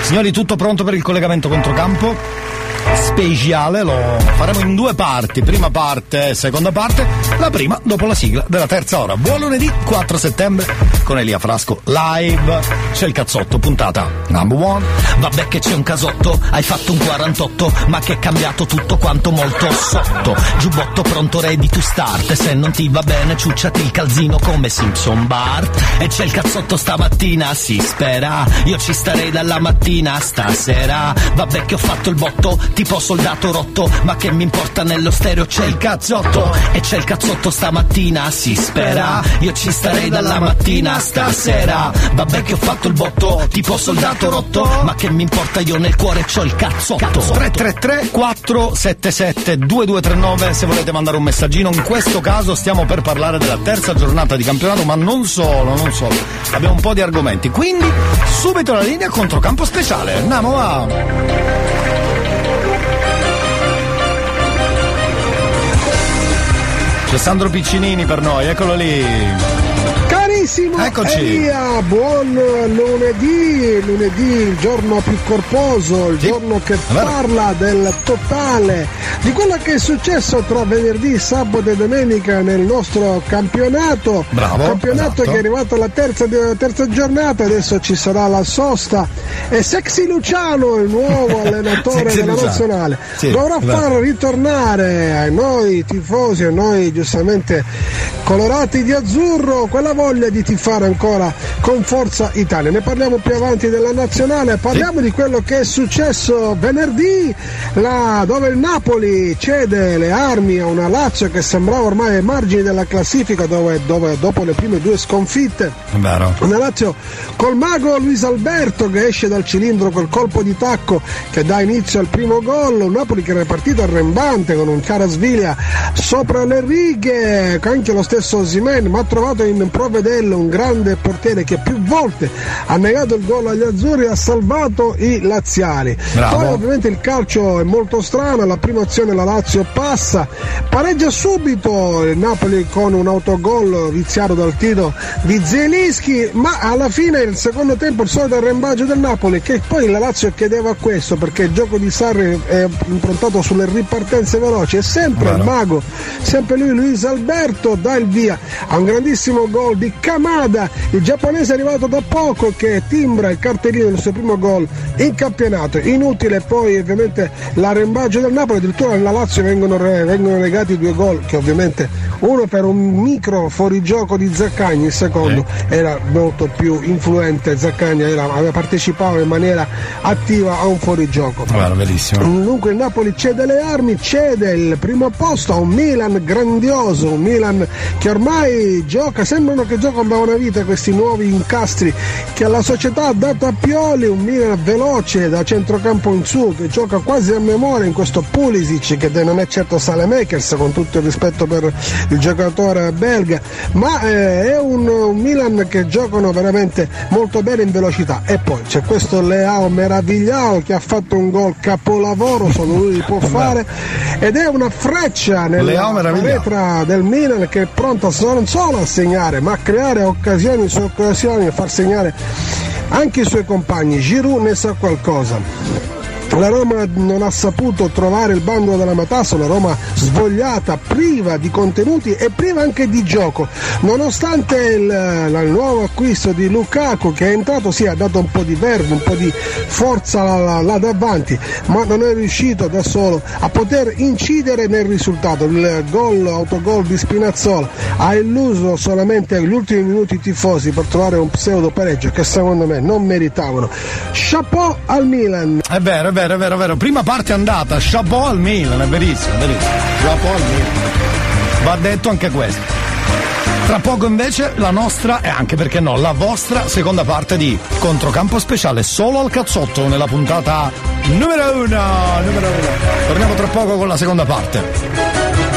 Signori, tutto pronto per il collegamento controcampo? Speciale, lo faremo in due parti, prima parte e seconda parte, la prima dopo la sigla della terza ora. Buon lunedì 4 settembre con Elia Frasco live, c'è il cazzotto, puntata number one. Vabbè che c'è un casotto, hai fatto un 48, ma che è cambiato tutto quanto molto sotto. Giubbotto pronto ready to start, se non ti va bene ciucciati il calzino come Simpson Bart. E c'è il cazzotto stamattina, si spera, io ci starei dalla mattina stasera. Vabbè che ho fatto il botto, tipo soldato rotto, ma che mi importa nello stereo c'è il cazzotto. E c'è il cazzotto stamattina, si spera, io ci starei dalla mattina stasera. Vabbè che ho fatto il botto, tipo soldato rotto, ma che mi importa io nel cuore c'ho il cazzotto. 333 477 2239 se volete mandare un messaggino. In questo caso stiamo per parlare della terza giornata di campionato, ma non solo, non solo. Abbiamo un po' di argomenti. Quindi subito la linea controcampo speciale. Andiamo a. C'è Sandro Piccinini per noi, eccolo lì. Carissimo Eccoci. Elia, buon lunedì, lunedì il giorno più corposo, il giorno che parla del totale, di quello che è successo tra venerdì, sabato e domenica nel nostro campionato. Bravo, Campionato esatto. che è arrivato alla terza, terza giornata, adesso ci sarà la sosta. E Sexy Luciano, il nuovo allenatore della Luciano. nazionale, Sì, dovrà vero. far ritornare ai noi tifosi, a noi giustamente colorati di azzurro, quella voglia di tifare ancora con Forza Italia. Ne parliamo più avanti della nazionale, parliamo di quello che è successo venerdì, là dove il Napoli cede le armi a una Lazio che sembrava ormai ai margini della classifica, dove, dove dopo le prime due sconfitte vero. una Lazio col mago Luis Alberto che esce dal cilindro col colpo di tacco che dà inizio al primo gol, un Napoli che era partito arrembante con un Carasviglia sopra le righe, anche lo stesso Osimen, ma ha trovato in Provedello un grande portiere che più volte ha negato il gol agli azzurri e ha salvato i laziali. Bravo. Poi ovviamente il calcio è molto strano, la prima azione la Lazio passa, pareggia subito il Napoli con un autogol viziato dal tiro di Zelischi, ma alla fine il secondo tempo il solito arrembaggio del Napoli che poi la Lazio chiedeva questo perché il gioco di Sarri è improntato sulle ripartenze veloci e sempre il mago, sempre lui Luis Alberto dà il via a un grandissimo gol di Kamada, il giapponese arrivato da poco che timbra il cartellino del suo primo gol in campionato. Inutile poi ovviamente l'arrembaggio del Napoli, addirittura alla Lazio vengono, re- vengono negati due gol che ovviamente uno per un micro fuorigioco di Zaccagni, il secondo era molto più influente, Zaccagni era, aveva partecipato in maniera attiva a un fuorigioco. Guarda, bellissimo. Dunque il Napoli cede le armi, cede il primo posto a un Milan grandioso, un Milan che ormai gioca, sembrano che giocano da una vita questi nuovi incastri che alla società ha dato a Pioli, un Milan veloce da centrocampo in su, che gioca quasi a memoria in questo Pulisic che non è certo Salemakers con tutto il rispetto per il giocatore belga, ma eh, è un, un Milan che giocano veramente molto bene in velocità. E poi c'è questo Leao meravigliato che ha fatto un gol capolavoro, solo lui può fare ed è una freccia nella paretra del Milan che è pronta non solo a segnare ma a creare occasioni su occasioni e far segnare anche i suoi compagni. Giroud ne sa qualcosa. La Roma non ha saputo trovare il bando della Matasso, la Roma svogliata, priva di contenuti e priva anche di gioco. Nonostante il, il nuovo acquisto di Lukaku che è entrato, sì, ha dato un po' di verve, un po' di forza là, là- là davanti, ma non è riuscito da solo a poter incidere nel risultato. Il gol, autogol di Spinazzola ha illuso solamente gli ultimi minuti i tifosi per trovare un pseudo pareggio che secondo me non meritavano. Chapeau al Milan. È vero, è vero, è vero, è vero. Prima parte andata, chapeau al Milan, è verissimo, è verissimo. Chapeau al Milan. Va detto anche questo. Tra poco invece la nostra e anche perché no, la vostra seconda parte di Controcampo Speciale solo al cazzotto nella puntata numero uno. Numero uno. Torniamo tra poco con la seconda parte.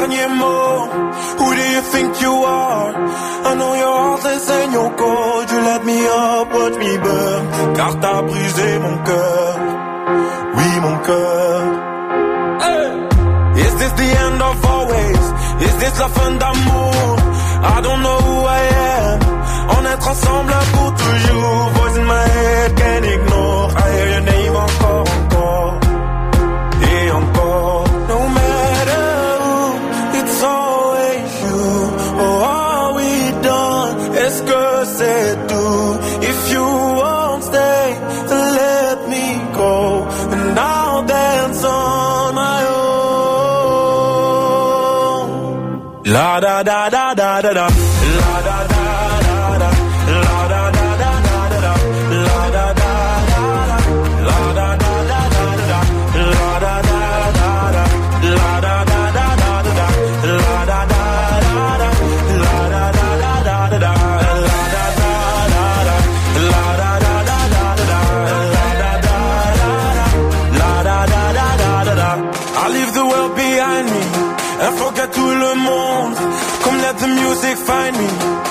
Derniers mots. Who do you think you are? I know your heart is in your cold. You let me up, watch me burn. Car t'as brisé mon cœur. Oui, mon cœur. Hey! Is this the end of always? Is this la fin d'amour? I don't know who I am. On est ensemble pour toujours. Voice in my head, can't ignore. Da da da da da da.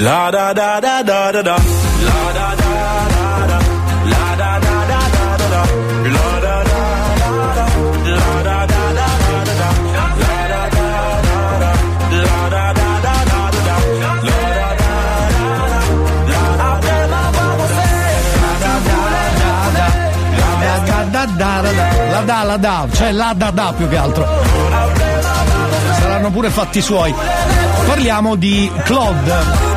La da da da da da da. La da da da da. La da da da da da da. La da da da da. La da da da da da da. La da da da da. La da da da da da da. La da da da da. La da da Da, da, da, da, da. La da, la da, cioè la da da più che altro. Saranno pure fatti suoi. Parliamo di Claude.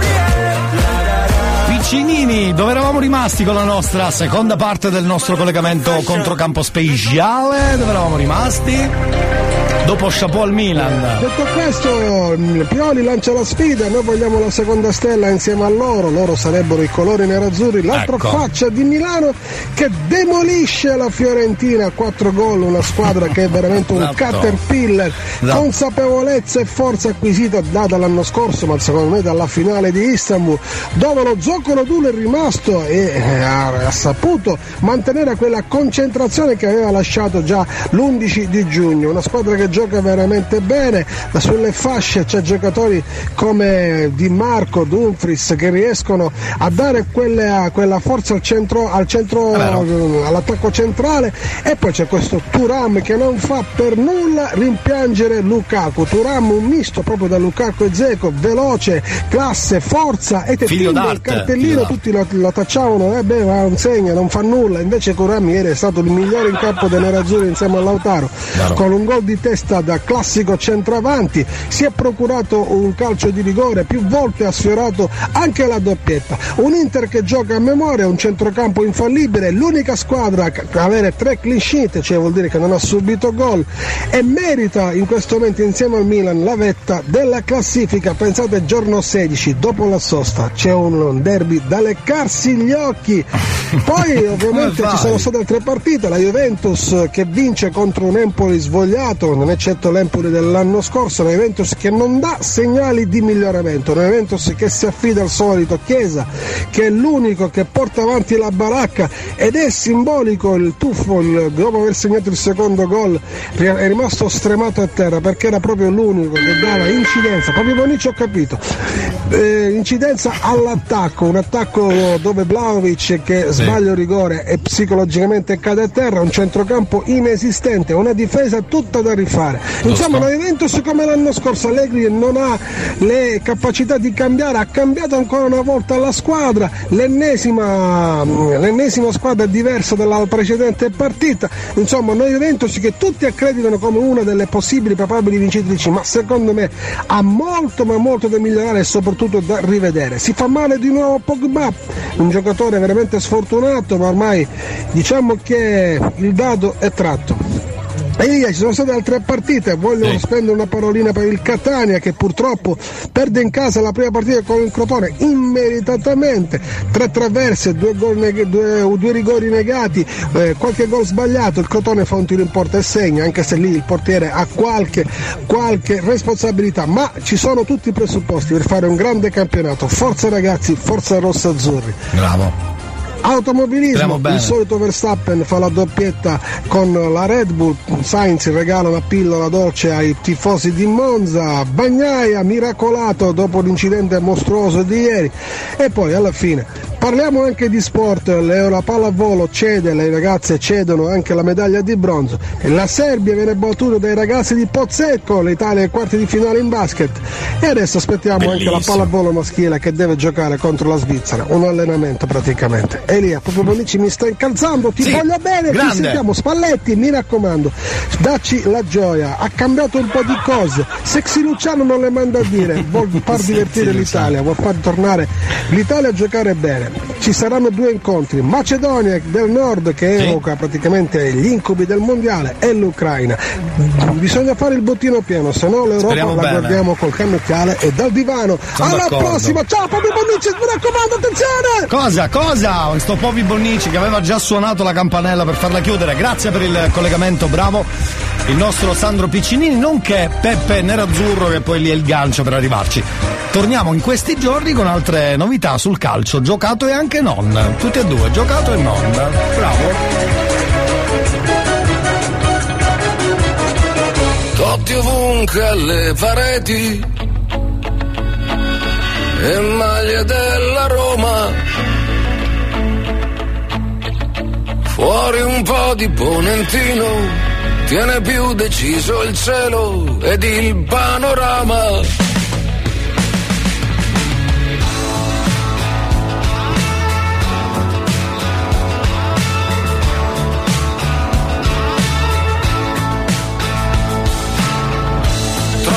Piccinini, dove eravamo rimasti con la nostra seconda parte del nostro collegamento controcampo speciale? Dove eravamo rimasti? Dopo chapeau al Milan. Detto questo, Pioli lancia la sfida, noi vogliamo la seconda stella insieme a loro, loro sarebbero i colori nerazzurri, l'altra Ecco. faccia di Milano che demolisce la Fiorentina a 4 gol, una squadra che è veramente un Esatto. caterpillar, Esatto. consapevolezza e forza acquisita data l'anno scorso, ma secondo me dalla finale di Istanbul, dove lo zoccolo duro è rimasto e eh, ha, ha saputo mantenere quella concentrazione che aveva lasciato già l'11 di giugno, una squadra che gioca veramente bene, sulle fasce c'è giocatori come Di Marco, Dumfries che riescono a dare quelle- quella forza al centro, al centro all'attacco centrale. E poi c'è questo Turam che non fa per nulla rimpiangere Lukaku, Turam un misto proprio da Lukaku e Zeco, veloce, classe, forza e te Figlio il cartellino tutti lo, lo tacciavano, eh beh, ma non segna, non fa nulla, invece Turam ieri è stato il migliore in campo dei nerazzurri insieme a Lautaro, con un gol di testa da classico centravanti, si è procurato un calcio di rigore, più volte ha sfiorato anche la doppietta, un Inter che gioca a memoria, un centrocampo infallibile, l'unica squadra a avere tre clean sheet, cioè vuol dire che non ha subito gol e merita in questo momento insieme al Milan la vetta della classifica, pensate giorno 16, dopo la sosta c'è un derby da leccarsi gli occhi, poi ovviamente ci sono state altre partite, la Juventus che vince contro un Empoli svogliato, non eccetto l'Empoli dell'anno scorso, una Juventus che non dà segnali di miglioramento, una Juventus che si affida al solito Chiesa, che è l'unico che porta avanti la baracca ed è simbolico il tuffo, il- dopo aver segnato il secondo gol è rimasto stremato a terra perché era proprio l'unico che dava incidenza, proprio Bonici ho capito, eh, incidenza all'attacco, un attacco dove Vlaovic che sbaglia il rigore e psicologicamente cade a terra, un centrocampo inesistente, una difesa tutta da rifare. Insomma, la Juventus come l'anno scorso Allegri non ha le capacità di cambiare, ha cambiato ancora una volta la squadra, l'ennesima, l'ennesima squadra diversa dalla precedente partita. Insomma, noi Juventus che tutti accreditano come una delle possibili probabili vincitrici, ma secondo me ha molto ma molto da migliorare e soprattutto da rivedere. Si fa male di nuovo Pogba, un giocatore veramente sfortunato, ma ormai diciamo che il dado è tratto. Elia, ci sono state altre partite, voglio spendere una parolina per il Catania che purtroppo perde in casa la prima partita con il Crotone immeritatamente, tre traverse, due, neg- due- due rigori negati, eh, qualche gol sbagliato, il Crotone fa un tiro in porta e segna, anche se lì il portiere ha qualche, qualche responsabilità, ma ci sono tutti i presupposti per fare un grande campionato, forza ragazzi, forza rossa-azzurri. Bravo. Automobilismo, il solito Verstappen fa la doppietta con la Red Bull, Sainz regala una pillola dolce ai tifosi di Monza, Bagnaia miracolato dopo l'incidente mostruoso di ieri. E poi alla fine parliamo anche di sport, la pallavolo cede, le ragazze cedono anche la medaglia di bronzo e la Serbia viene battuta dai ragazzi di Pozzecco, l'Italia ai quarti di finale in basket e adesso aspettiamo anche la Bellissimo. pallavolo maschile che deve giocare contro la Svizzera, un allenamento praticamente. Elia, proprio Bonici mi sta incalzando, ti Sì, voglio bene, grande. ci sentiamo, Spalletti, mi raccomando, dacci la gioia, ha cambiato un po' di cose, Sexy Luciano non le manda a dire, vuol far divertire l'Italia, vuol far tornare l'Italia a giocare bene. Ci saranno due incontri, Macedonia del Nord che evoca praticamente gli incubi del mondiale e l'Ucraina. Bisogna fare il bottino pieno, se no l'Europa Speriamo la bene. guardiamo col cannocchiale e dal divano. Sono Alla d'accordo. prossima, ciao Fabio Bonici, mi raccomando, attenzione! Cosa? Cosa? Sto Popi Bonnici che aveva già suonato la campanella per farla chiudere. Grazie per il collegamento, bravo. Il nostro Sandro Piccinini, nonché Peppe Nerazzurro che poi lì è il gancio per arrivarci. Torniamo in questi giorni con altre novità sul calcio, giocato e anche non. Tutti e due, giocato e non. Bravo. Totti ovunque alle pareti e maglie della Roma. Fuori un po' di ponentino, tiene più deciso il cielo ed il panorama.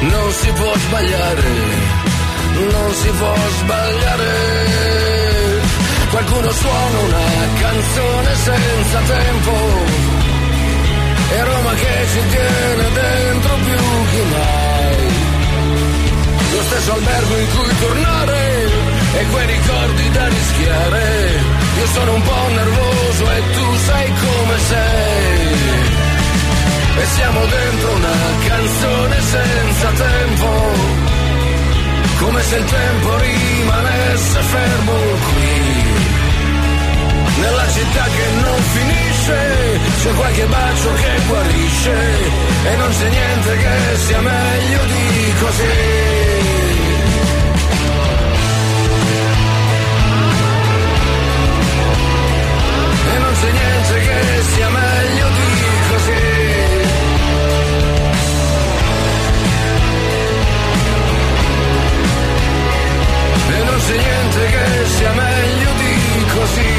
non si può sbagliare, non si può sbagliare. Qualcuno suona una canzone senza tempo, e Roma che ci tiene dentro più che mai. Lo stesso albergo in cui tornare e quei ricordi da rischiare. Io sono un po' nervoso e tu sai come sei. E siamo dentro una canzone senza tempo, come se il tempo rimanesse fermo qui. Nella città che non finisce, c'è qualche bacio che guarisce e non c'è niente che sia meglio di così. e non c'è niente che sia meglio c'è niente che sia meglio di così.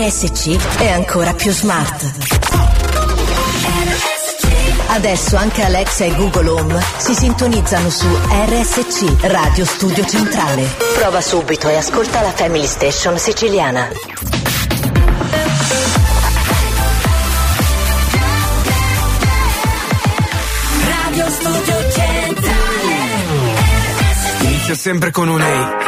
RSC è ancora più smart. Adesso anche Alexa e Google Home si sintonizzano su RSC Radio Studio Centrale. Prova subito e ascolta la Family Station siciliana. Sempre con un ehi,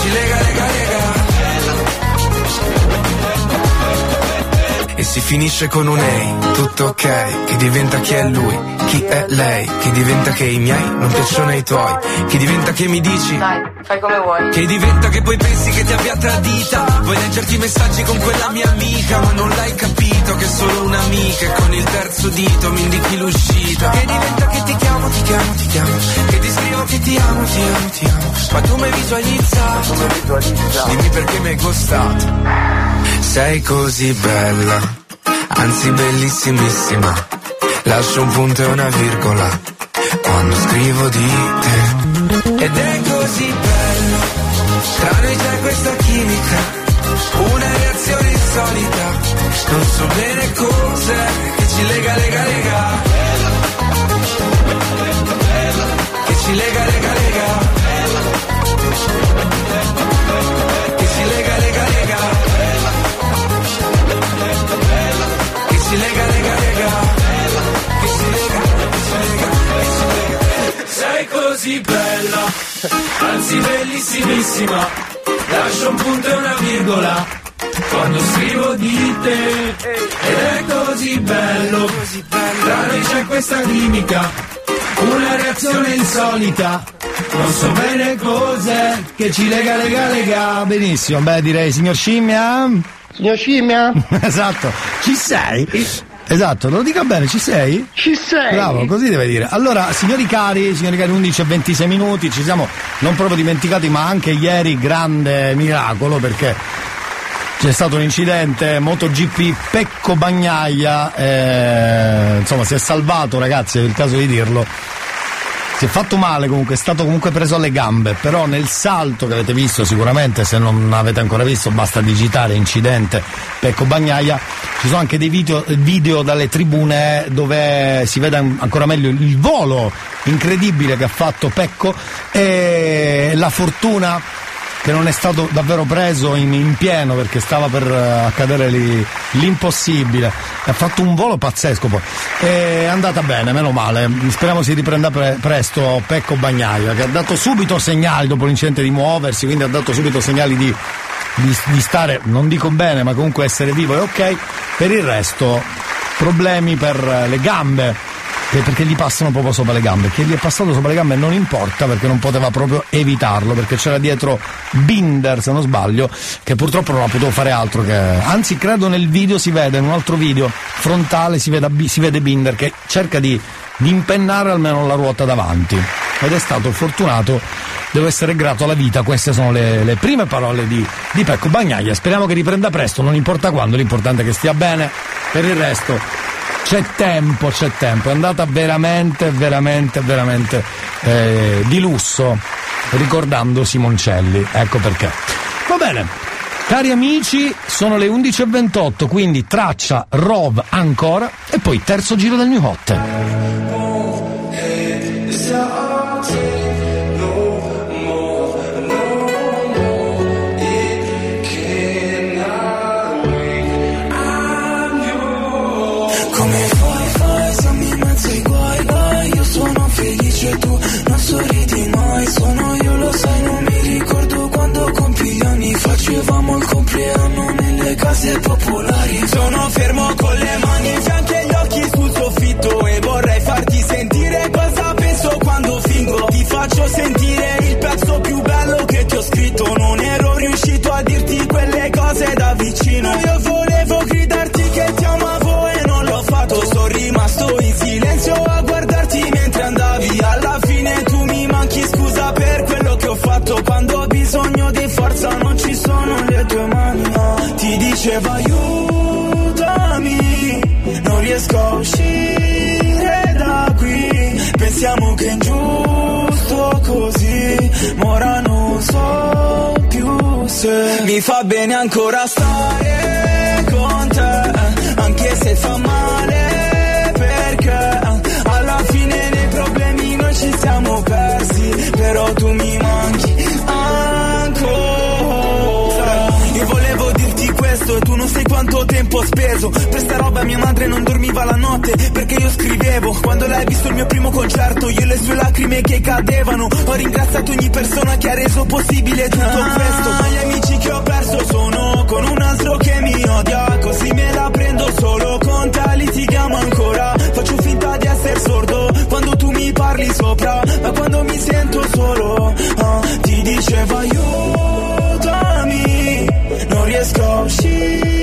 Ci lega, lega, lega. E si finisce con un ehi, tutto ok, che diventa chi è lui, chi è lei, che diventa che i miei non piacciono ai tuoi, che diventa che mi dici, Dai, fai come vuoi. che diventa che poi pensi che ti abbia tradita, vuoi leggerti i messaggi con quella mia amica, ma non l'hai capito che è solo un'amica e con il terzo dito mi indichi l'uscita, che diventa che ti chiamo, ti chiamo, ti chiamo, che ti scrivo che ti amo, ti amo, ti amo, ma tu mi hai visualizzato, dimmi perché mi hai costato. Sei così bella, anzi bellissimissima. Lascio un punto e una virgola quando scrivo di te. Ed è così bello, tra noi c'è questa chimica, una reazione insolita. Non so bene cos'è che ci lega, lega, lega. Che ci lega, lega, lega. Così bella, anzi bellissimissima. Lascio un punto e una virgola quando scrivo di te. Ed è così bello, tra noi c'è questa chimica, una reazione insolita. Non so bene cos'è Che ci lega, lega, lega. Benissimo, beh direi signor Scimmia. Signor Scimmia? esatto, ci sei? Esatto, lo dica bene, ci sei? Ci sei. Bravo, così deve dire. Allora, signori cari, signori cari, 11 e 26 minuti, ci siamo non proprio dimenticati, ma anche ieri grande miracolo perché c'è stato un incidente MotoGP Pecco Bagnaia, eh, insomma si è salvato ragazzi, è il caso di dirlo. Si è fatto male comunque, è stato comunque preso alle gambe, però nel salto che avete visto sicuramente, se non avete ancora visto basta digitare incidente Pecco Bagnaia, ci sono anche dei video, video dalle tribune dove si vede ancora meglio il volo incredibile che ha fatto Pecco e la fortuna che non è stato davvero preso in, in pieno perché stava per uh, accadere lì, l'impossibile. Ha fatto un volo pazzesco poi. È andata bene, meno male. Speriamo si riprenda pre- presto Pecco Bagnaia, che ha dato subito segnali dopo l'incidente di muoversi, quindi ha dato subito segnali di, di, di stare, non dico bene, ma comunque essere vivo è ok. Per il resto, problemi per le gambe perché gli passano proprio sopra le gambe. Che gli è passato sopra le gambe non importa perché non poteva proprio evitarlo, perché c'era dietro Binder, se non sbaglio, che purtroppo non ha potuto fare altro che. Anzi, credo nel video si vede, in un altro video frontale si vede, si vede Binder che cerca di, di impennare almeno la ruota davanti. Ed è stato fortunato devo essere grato alla vita. Queste sono le, le prime parole di, di, Pecco Bagnaia. Speriamo che riprenda presto, non importa quando, l'importante è che stia bene. Per il resto, c'è tempo, c'è tempo. È andata veramente, veramente, veramente eh, di lusso ricordando Simoncelli. Ecco perché. Va bene. Cari amici, sono le 11.28, quindi traccia Rov ancora e poi terzo giro del New Hot. Case popolari. Sono fermo con le mani in fianco e gli occhi sul soffitto E vorrei farti sentire cosa penso quando fingo. Ti faccio sentire diceva aiutami. Non riesco a uscire da qui. Pensiamo che è ingiusto così. Ma ora non so più se Mi fa bene ancora stare con te. Anche se fa male perché Alla fine nei problemi noi ci siamo persi. Però tempo speso. Per sta roba mia madre non dormiva la notte Perché io scrivevo. Quando l'hai visto il mio primo concerto Io e le sue lacrime che cadevano. Ho ringraziato ogni persona che ha reso possibile tutto questo Ma gli amici che ho perso sono con un altro che mi odia. Così me la prendo solo con te litighiamo ancora. Faccio finta di essere sordo Quando tu mi parli sopra. Ma quando mi sento solo ah, Ti dicevo aiutami Non riesco a uscire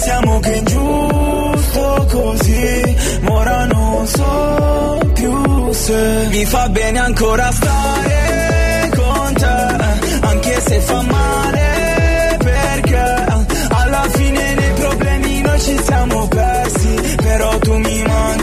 pensiamo che è giusto così, ma ora non so più se mi fa bene ancora stare con te, anche se fa male perché alla fine dei problemi noi ci siamo persi, però tu mi mangi.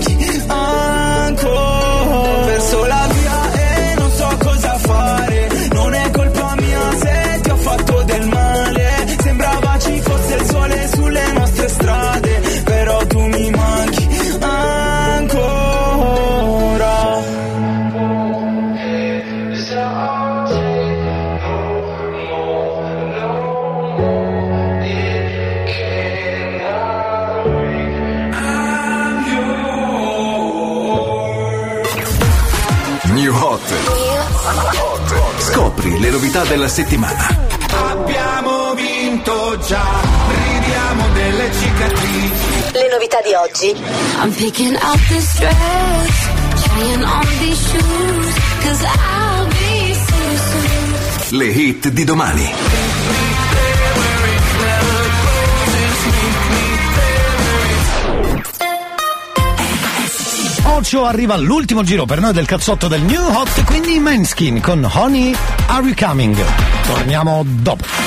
Hot. Scopri le novità della settimana. Abbiamo vinto già, ridiamo delle cicatrici. Le novità di oggi. I'm picking up this dress, trying on these shoes, cause I'll be so soon. Le hit di domani. Ocio arriva all'ultimo giro per noi del cazzotto del New Hot, quindi Manskin con Honey Are You Coming? Torniamo dopo.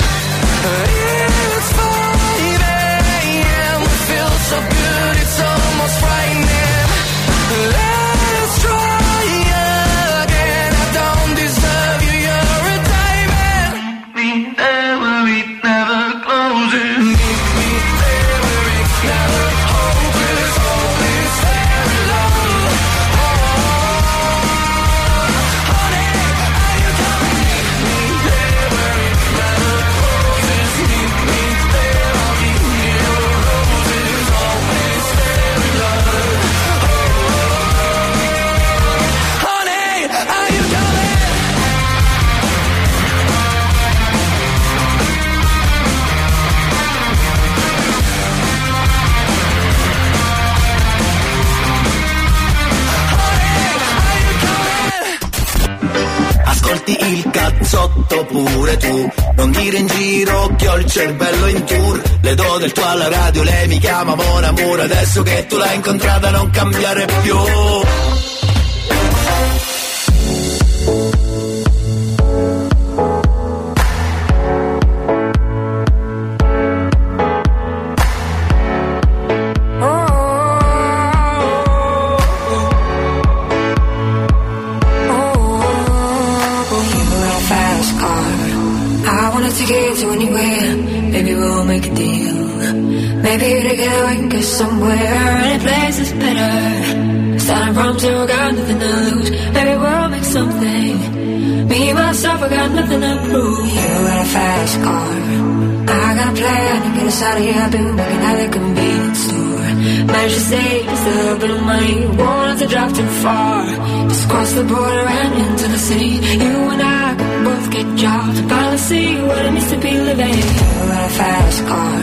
Cazzotto pure tu, non dire in giro che ho il cervello in tour. Le do del tuo alla radio, lei mi chiama Mon Amour, adesso che tu l'hai incontrata non cambiare più. Here. I've been working at the convenience store. Managed to save a little bit of money. Won't have to drive too far. Just cross the border and into the city. You and I can both get jobs. Finally see what it means to be living. You a fast car.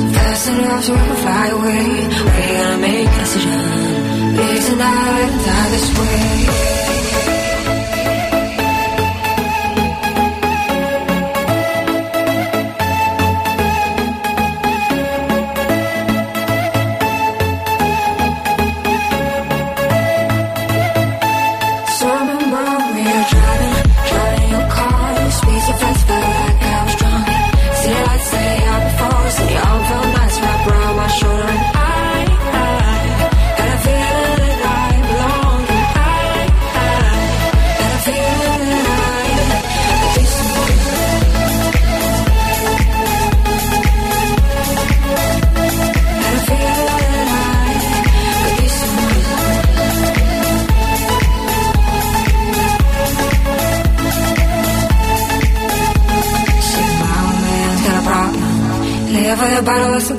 So fast enough so we can fly away. We're gonna make a decision. Live tonight die this way.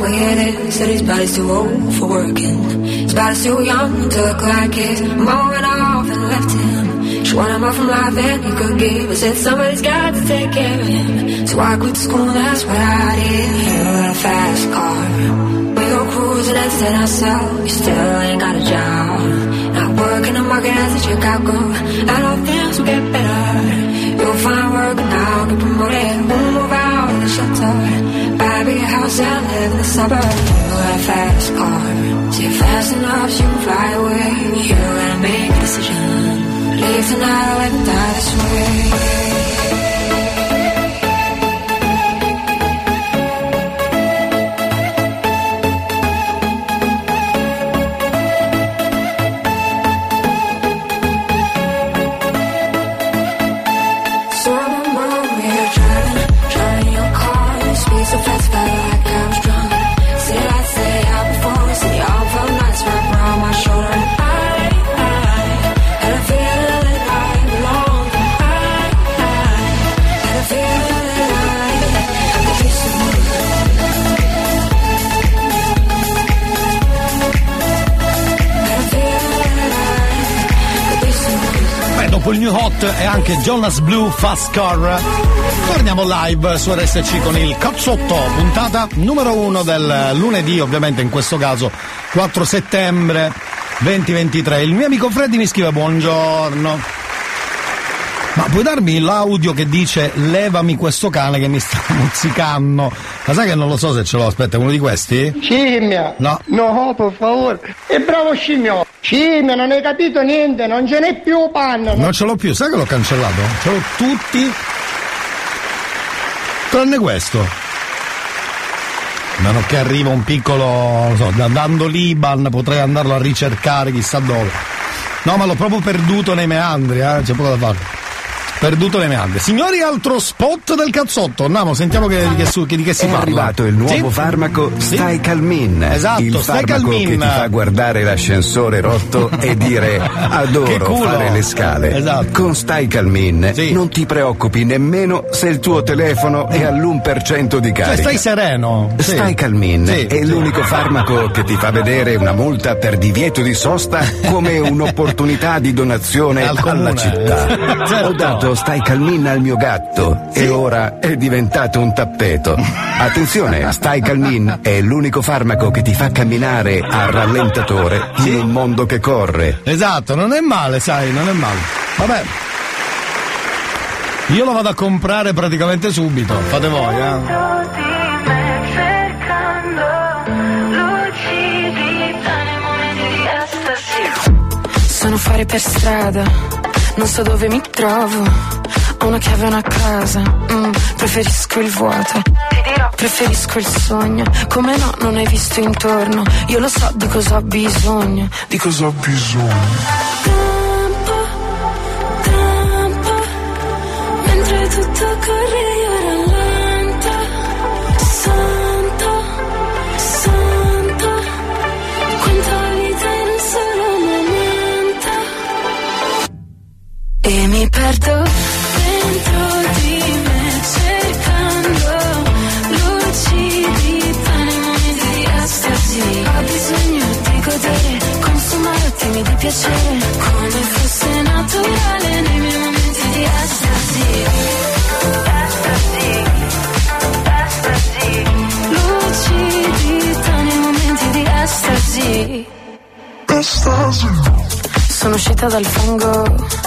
Way it. Said his body's too old for working. His body's too young to look like his. Mom went off and left him. She wanted more from life than he could give. I said somebody's got to take care of him. So I quit school, that's what I did. You got a fast car. We go cruising and set ourselves. You still ain't got a job. Not working the market as a Chicago. And all things will get better. You'll find work now, get promoted. We'll move out of the shelter. Buy a house and live in the suburbs. You got a fast car. See fast enough, so you can fly away. You gotta make a decision. Leave tonight or let die this way. Hot e anche Jonas Blue Fast Car, torniamo live su RSC con il Cazzotto, puntata numero uno del lunedì, ovviamente in questo caso 4 settembre 2023. Il mio amico Freddy mi scrive buongiorno. Ma puoi darmi l'audio che dice levami questo cane che mi sta mozzicando? Ma sai che non lo so se ce l'ho, aspetta, uno di questi? Scimmia! No. No, per favore! E bravo scimmio! Scimmia, non hai capito niente, non ce n'è più panno! Non ce l'ho più, sai che l'ho cancellato? Ce l'ho tutti tranne questo. Meno che arriva un piccolo, so, andando l'Iban potrei andarlo a ricercare chissà dove. No, ma l'ho proprio perduto nei meandri, eh, c'è poco da fare. Perduto nei meandri. Signori, altro spot del cazzotto. Andiamo, sentiamo che, che su- che- di che si È parla. arrivato il nuovo Sì? farmaco Sì. Stai Calmin. Esatto, il Stai farmaco Calmin. che ti fa guardare l'ascensore rotto e dire adoro fare le scale. Esatto. Con Stai Calmin non ti preoccupi nemmeno se il tuo telefono è all'1% di Cioè, carica. stai sereno. Sì. Stai Calmin Sì. è l'unico farmaco che ti fa vedere una multa per divieto di sosta come un'opportunità di donazione Al comune. alla città. Certo. Ho dato Stai Calmin al mio gatto e ora è diventato un tappeto. Attenzione, Stai Calmin è l'unico farmaco che ti fa camminare a rallentatore in un mondo che corre. Esatto, non è male, sai, non è male. Vabbè. Io lo vado a comprare praticamente subito. Fate voi, eh. Sono fuori per strada, non so dove mi trovo. Ho una chiave e una casa, mm, preferisco il vuoto. Ti dirò, preferisco il sogno. Come no, non hai visto intorno. Io lo so di cosa ho bisogno. Di cosa ho bisogno. Mentre tutto corre mi perdo dentro di me cercando lucidità nei momenti di estasi. Ho bisogno di godere, consumare attimi di piacere, come fosse naturale nei miei momenti di estasi. Estasi, estasi. Lucidità nei momenti di estasi. Sono uscita dal fango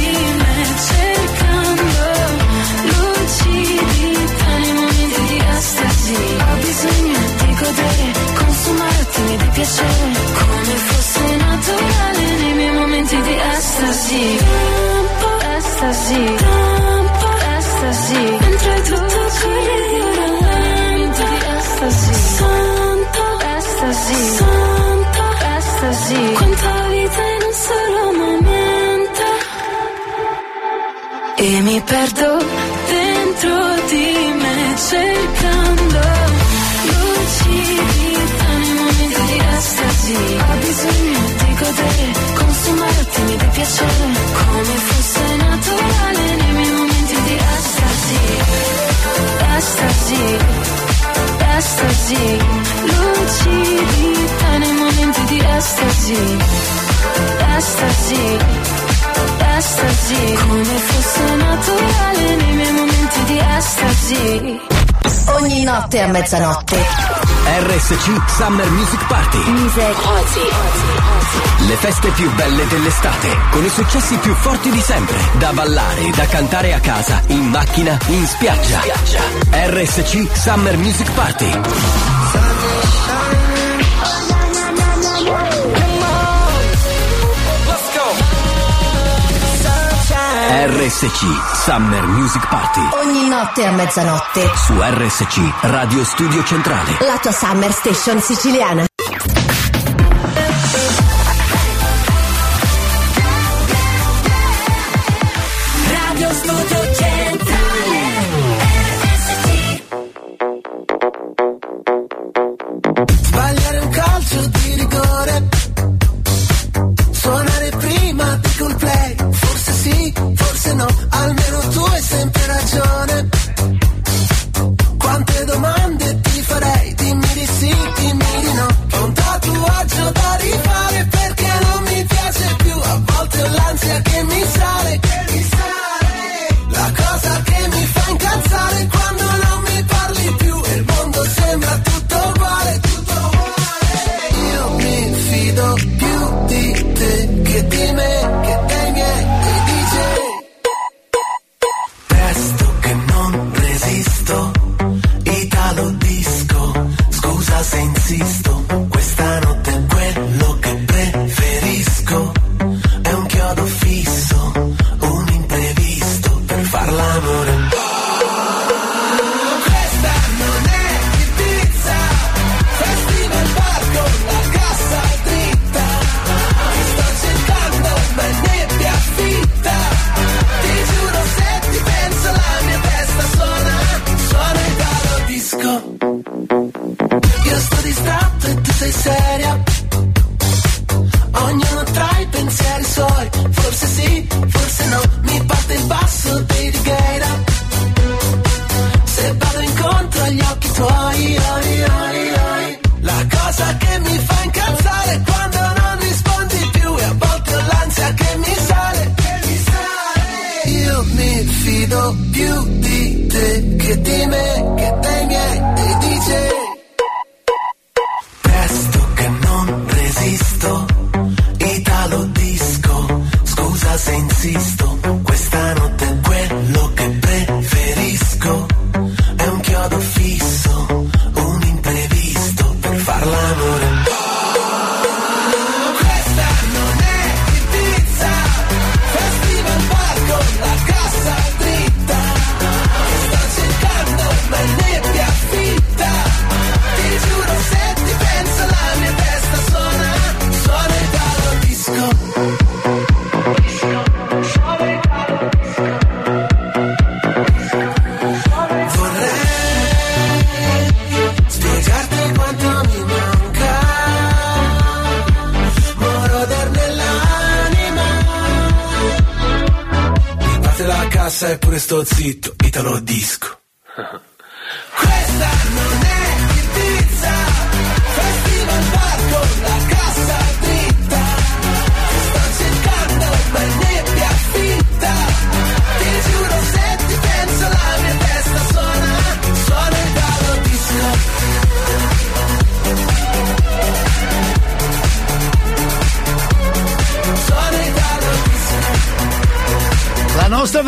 piacere come fosse naturale nei miei momenti di estasi. Tempo, estasi. Tempo, estasi. Mentre tutto scorre corre momenti di estasi. Santo, estasi. Santo, estasi. Quanta vita in un solo momento. E mi perdo così Ha bisogno di godere Consumare attimi di piacere Come fosse naturale Nei miei momenti di estasi Estasi Estasi Lucidità nei momenti di estasi Estasi Estasi Come fosse naturale Nei miei momenti di estasi Ogni notte a mezzanotte. RSC Summer Music Party. Music. Ozzy. Ozzy. Le feste più belle dell'estate, con i successi più forti di sempre. Da ballare, e da cantare a casa, in macchina, in spiaggia. RSC Summer Music Party. RSC Summer Music Party. Ogni notte a mezzanotte. Su RSC Radio Studio Centrale. La tua Summer Station siciliana.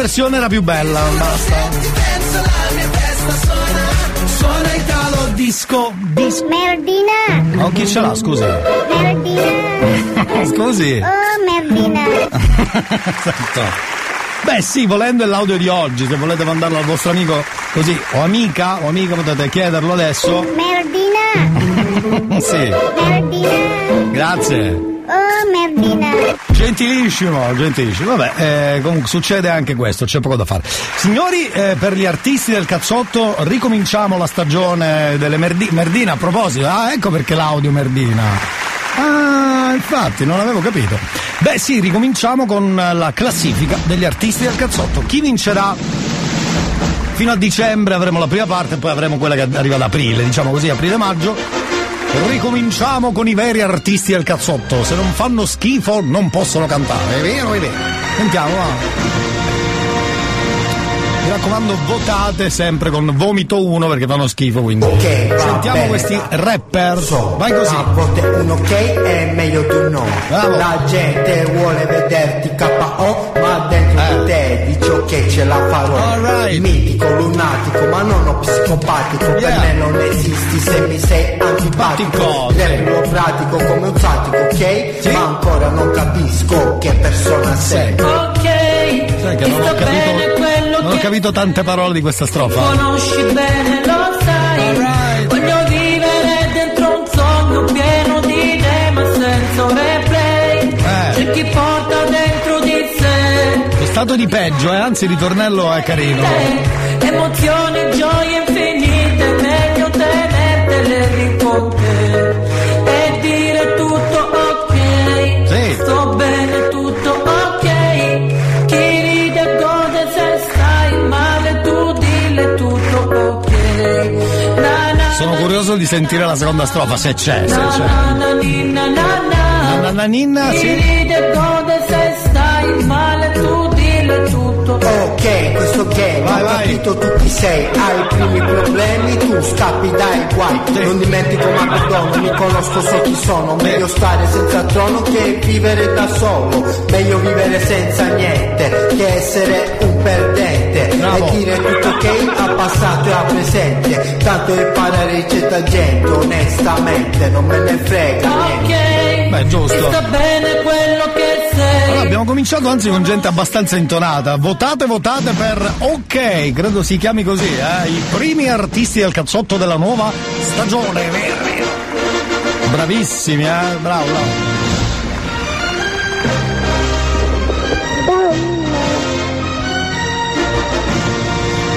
versione era più bella, basta. Suona il calo disco. Dis- merdina. Oh, chi ce l'ha, scusi? Merdina. scusi. Oh, merdina. Esatto. Beh sì, volendo è l'audio di oggi, se volete mandarlo al vostro amico così, o amica, o amica potete chiederlo adesso. Merdina! sì. Merdina! Grazie. Oh, merdina! Gentilissimo, gentilissimo. Vabbè, eh, comunque succede anche questo, c'è poco da fare. Signori, eh, per gli artisti del cazzotto ricominciamo la stagione delle Merdi- Merdina. A proposito, ah, ecco perché l'audio Merdina. Ah, infatti, non avevo capito. Beh, sì, ricominciamo con la classifica degli artisti del cazzotto. Chi vincerà? Fino a dicembre avremo la prima parte, poi avremo quella che arriva ad aprile, diciamo così, aprile-maggio. Ricominciamo con i veri artisti del cazzotto. Se non fanno schifo non possono cantare. È vero, è vero. Sentiamo, va. Mi raccomando, votate sempre con vomito 1 perché fanno schifo, quindi. Ok, va Sentiamo bene. questi rapper. Vai così. A volte un ok è meglio di un no. Bravo. La gente vuole vederti KO, ma dentro di te dice che ce la farò. Mitico, lunatico, ma non ho psicopatico. Per me non esisti se mi sei antipatico. Repulo pratico come un satico, ok? Ma ancora non capisco che persona sei. Sai Ok, che ti non ho capito, non ho capito tante parole di questa strofa. conosci bene, lo sai. Voglio vivere dentro un sogno pieno di idee, ma senza un replay. Eh. C'è chi porta dentro di sé È stato di peggio, eh? anzi il ritornello è carino. emozioni, gioie curioso di sentire la seconda strofa, se c'è, se c'è. na, na, ninna, sì. se stai male, tu dille tutto. Ok, questo game, ho capito tu chi sei, hai i primi problemi, tu scappi dai guai, non dimentico ma perdono, mi conosco so chi sono, meglio stare senza trono che vivere da solo, meglio vivere senza niente, che essere un perdente, e dire tutto ok a passato e a presente, tanto imparare c'è da gente, onestamente, non me ne frega niente. Ok, Beh, giusto. sta bene quello che sei. Allora, abbiamo cominciato anzi con gente abbastanza intonata. Votate, votate per OK, credo si chiami così, eh? I primi artisti del cazzotto della nuova stagione. Bravissimi, eh? Bravo, bravo.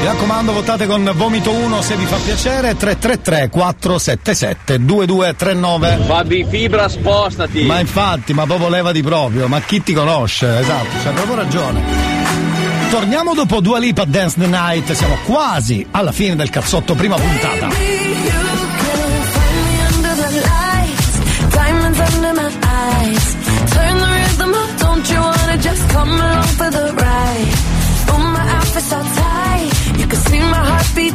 Raccomando, votate con Vomito 1 se vi fa piacere. 333 477 2239. Fabi Fibra, spostati. Ma infatti, ma proprio levati proprio, ma chi ti conosce? Esatto, c'hai proprio ragione. Torniamo dopo Dua Lipa Dance the Night, siamo quasi alla fine del cazzotto, prima puntata. under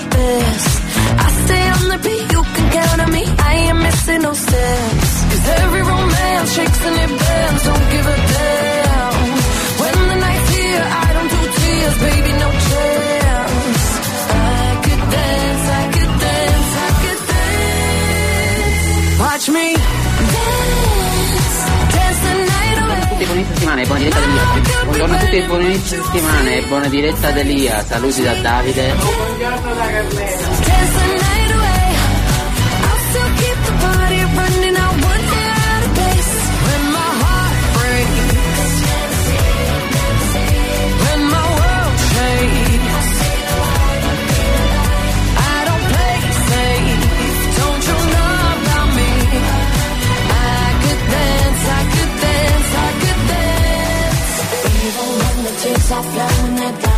my best. I stay on the beat, you can count on me. I ain't missing no steps. Cause every romance shakes and it bends, don't give a settimana e buona diretta d'Elia. Buongiorno a tutti e buon inizio settimana e buona diretta d'Elia. Saluti da Davide. Dance the night the tears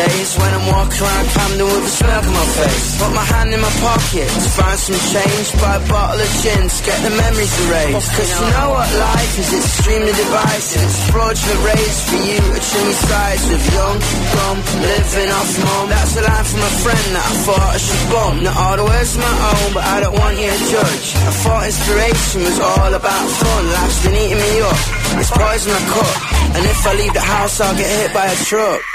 Days When I'm walking around Camden with a smirk on my face. Put my hand in my pocket to find some change. Buy a bottle of gin to get the memories erased. Cause you know what life is, it's extremely divisive. It's fraudulent race for you trim your sides With young, dumb, living off mum. That's a line from a friend that I thought I should bum Not all the words of my own, but I don't want you to judge. I thought inspiration was all about fun. Life's been eating me up, it's poison I cut And if I leave the house I'll get hit by a truck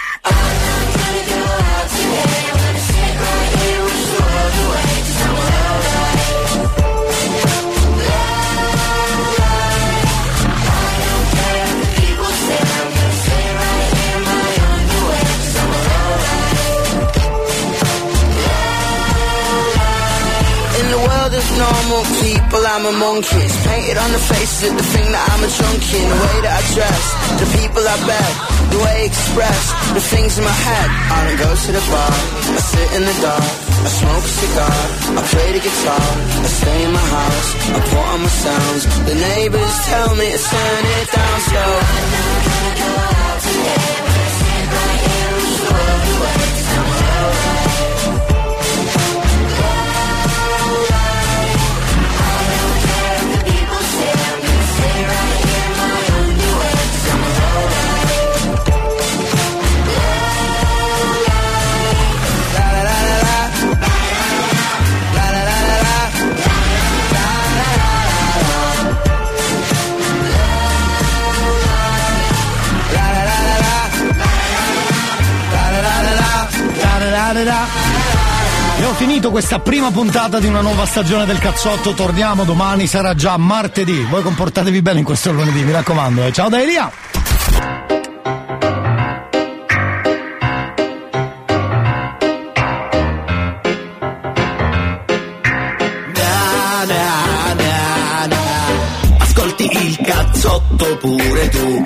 normal people, I'm a monkey. It's painted on the faces of the thing that I'm a junkie. In the way that I dress, the people I bet, the way I express, the things in my head. I don't go to the bar, I sit in the dark, I smoke a cigar, I play the guitar, I stay in my house, I put on my sounds. The neighbors tell me to turn it down slow. E ho finito questa prima puntata di una nuova stagione del cazzotto. Torniamo domani, sarà già martedì. Voi comportatevi bene in questo lunedì, mi raccomando. eh. Ciao da Elia! Ascolti il cazzotto pure tu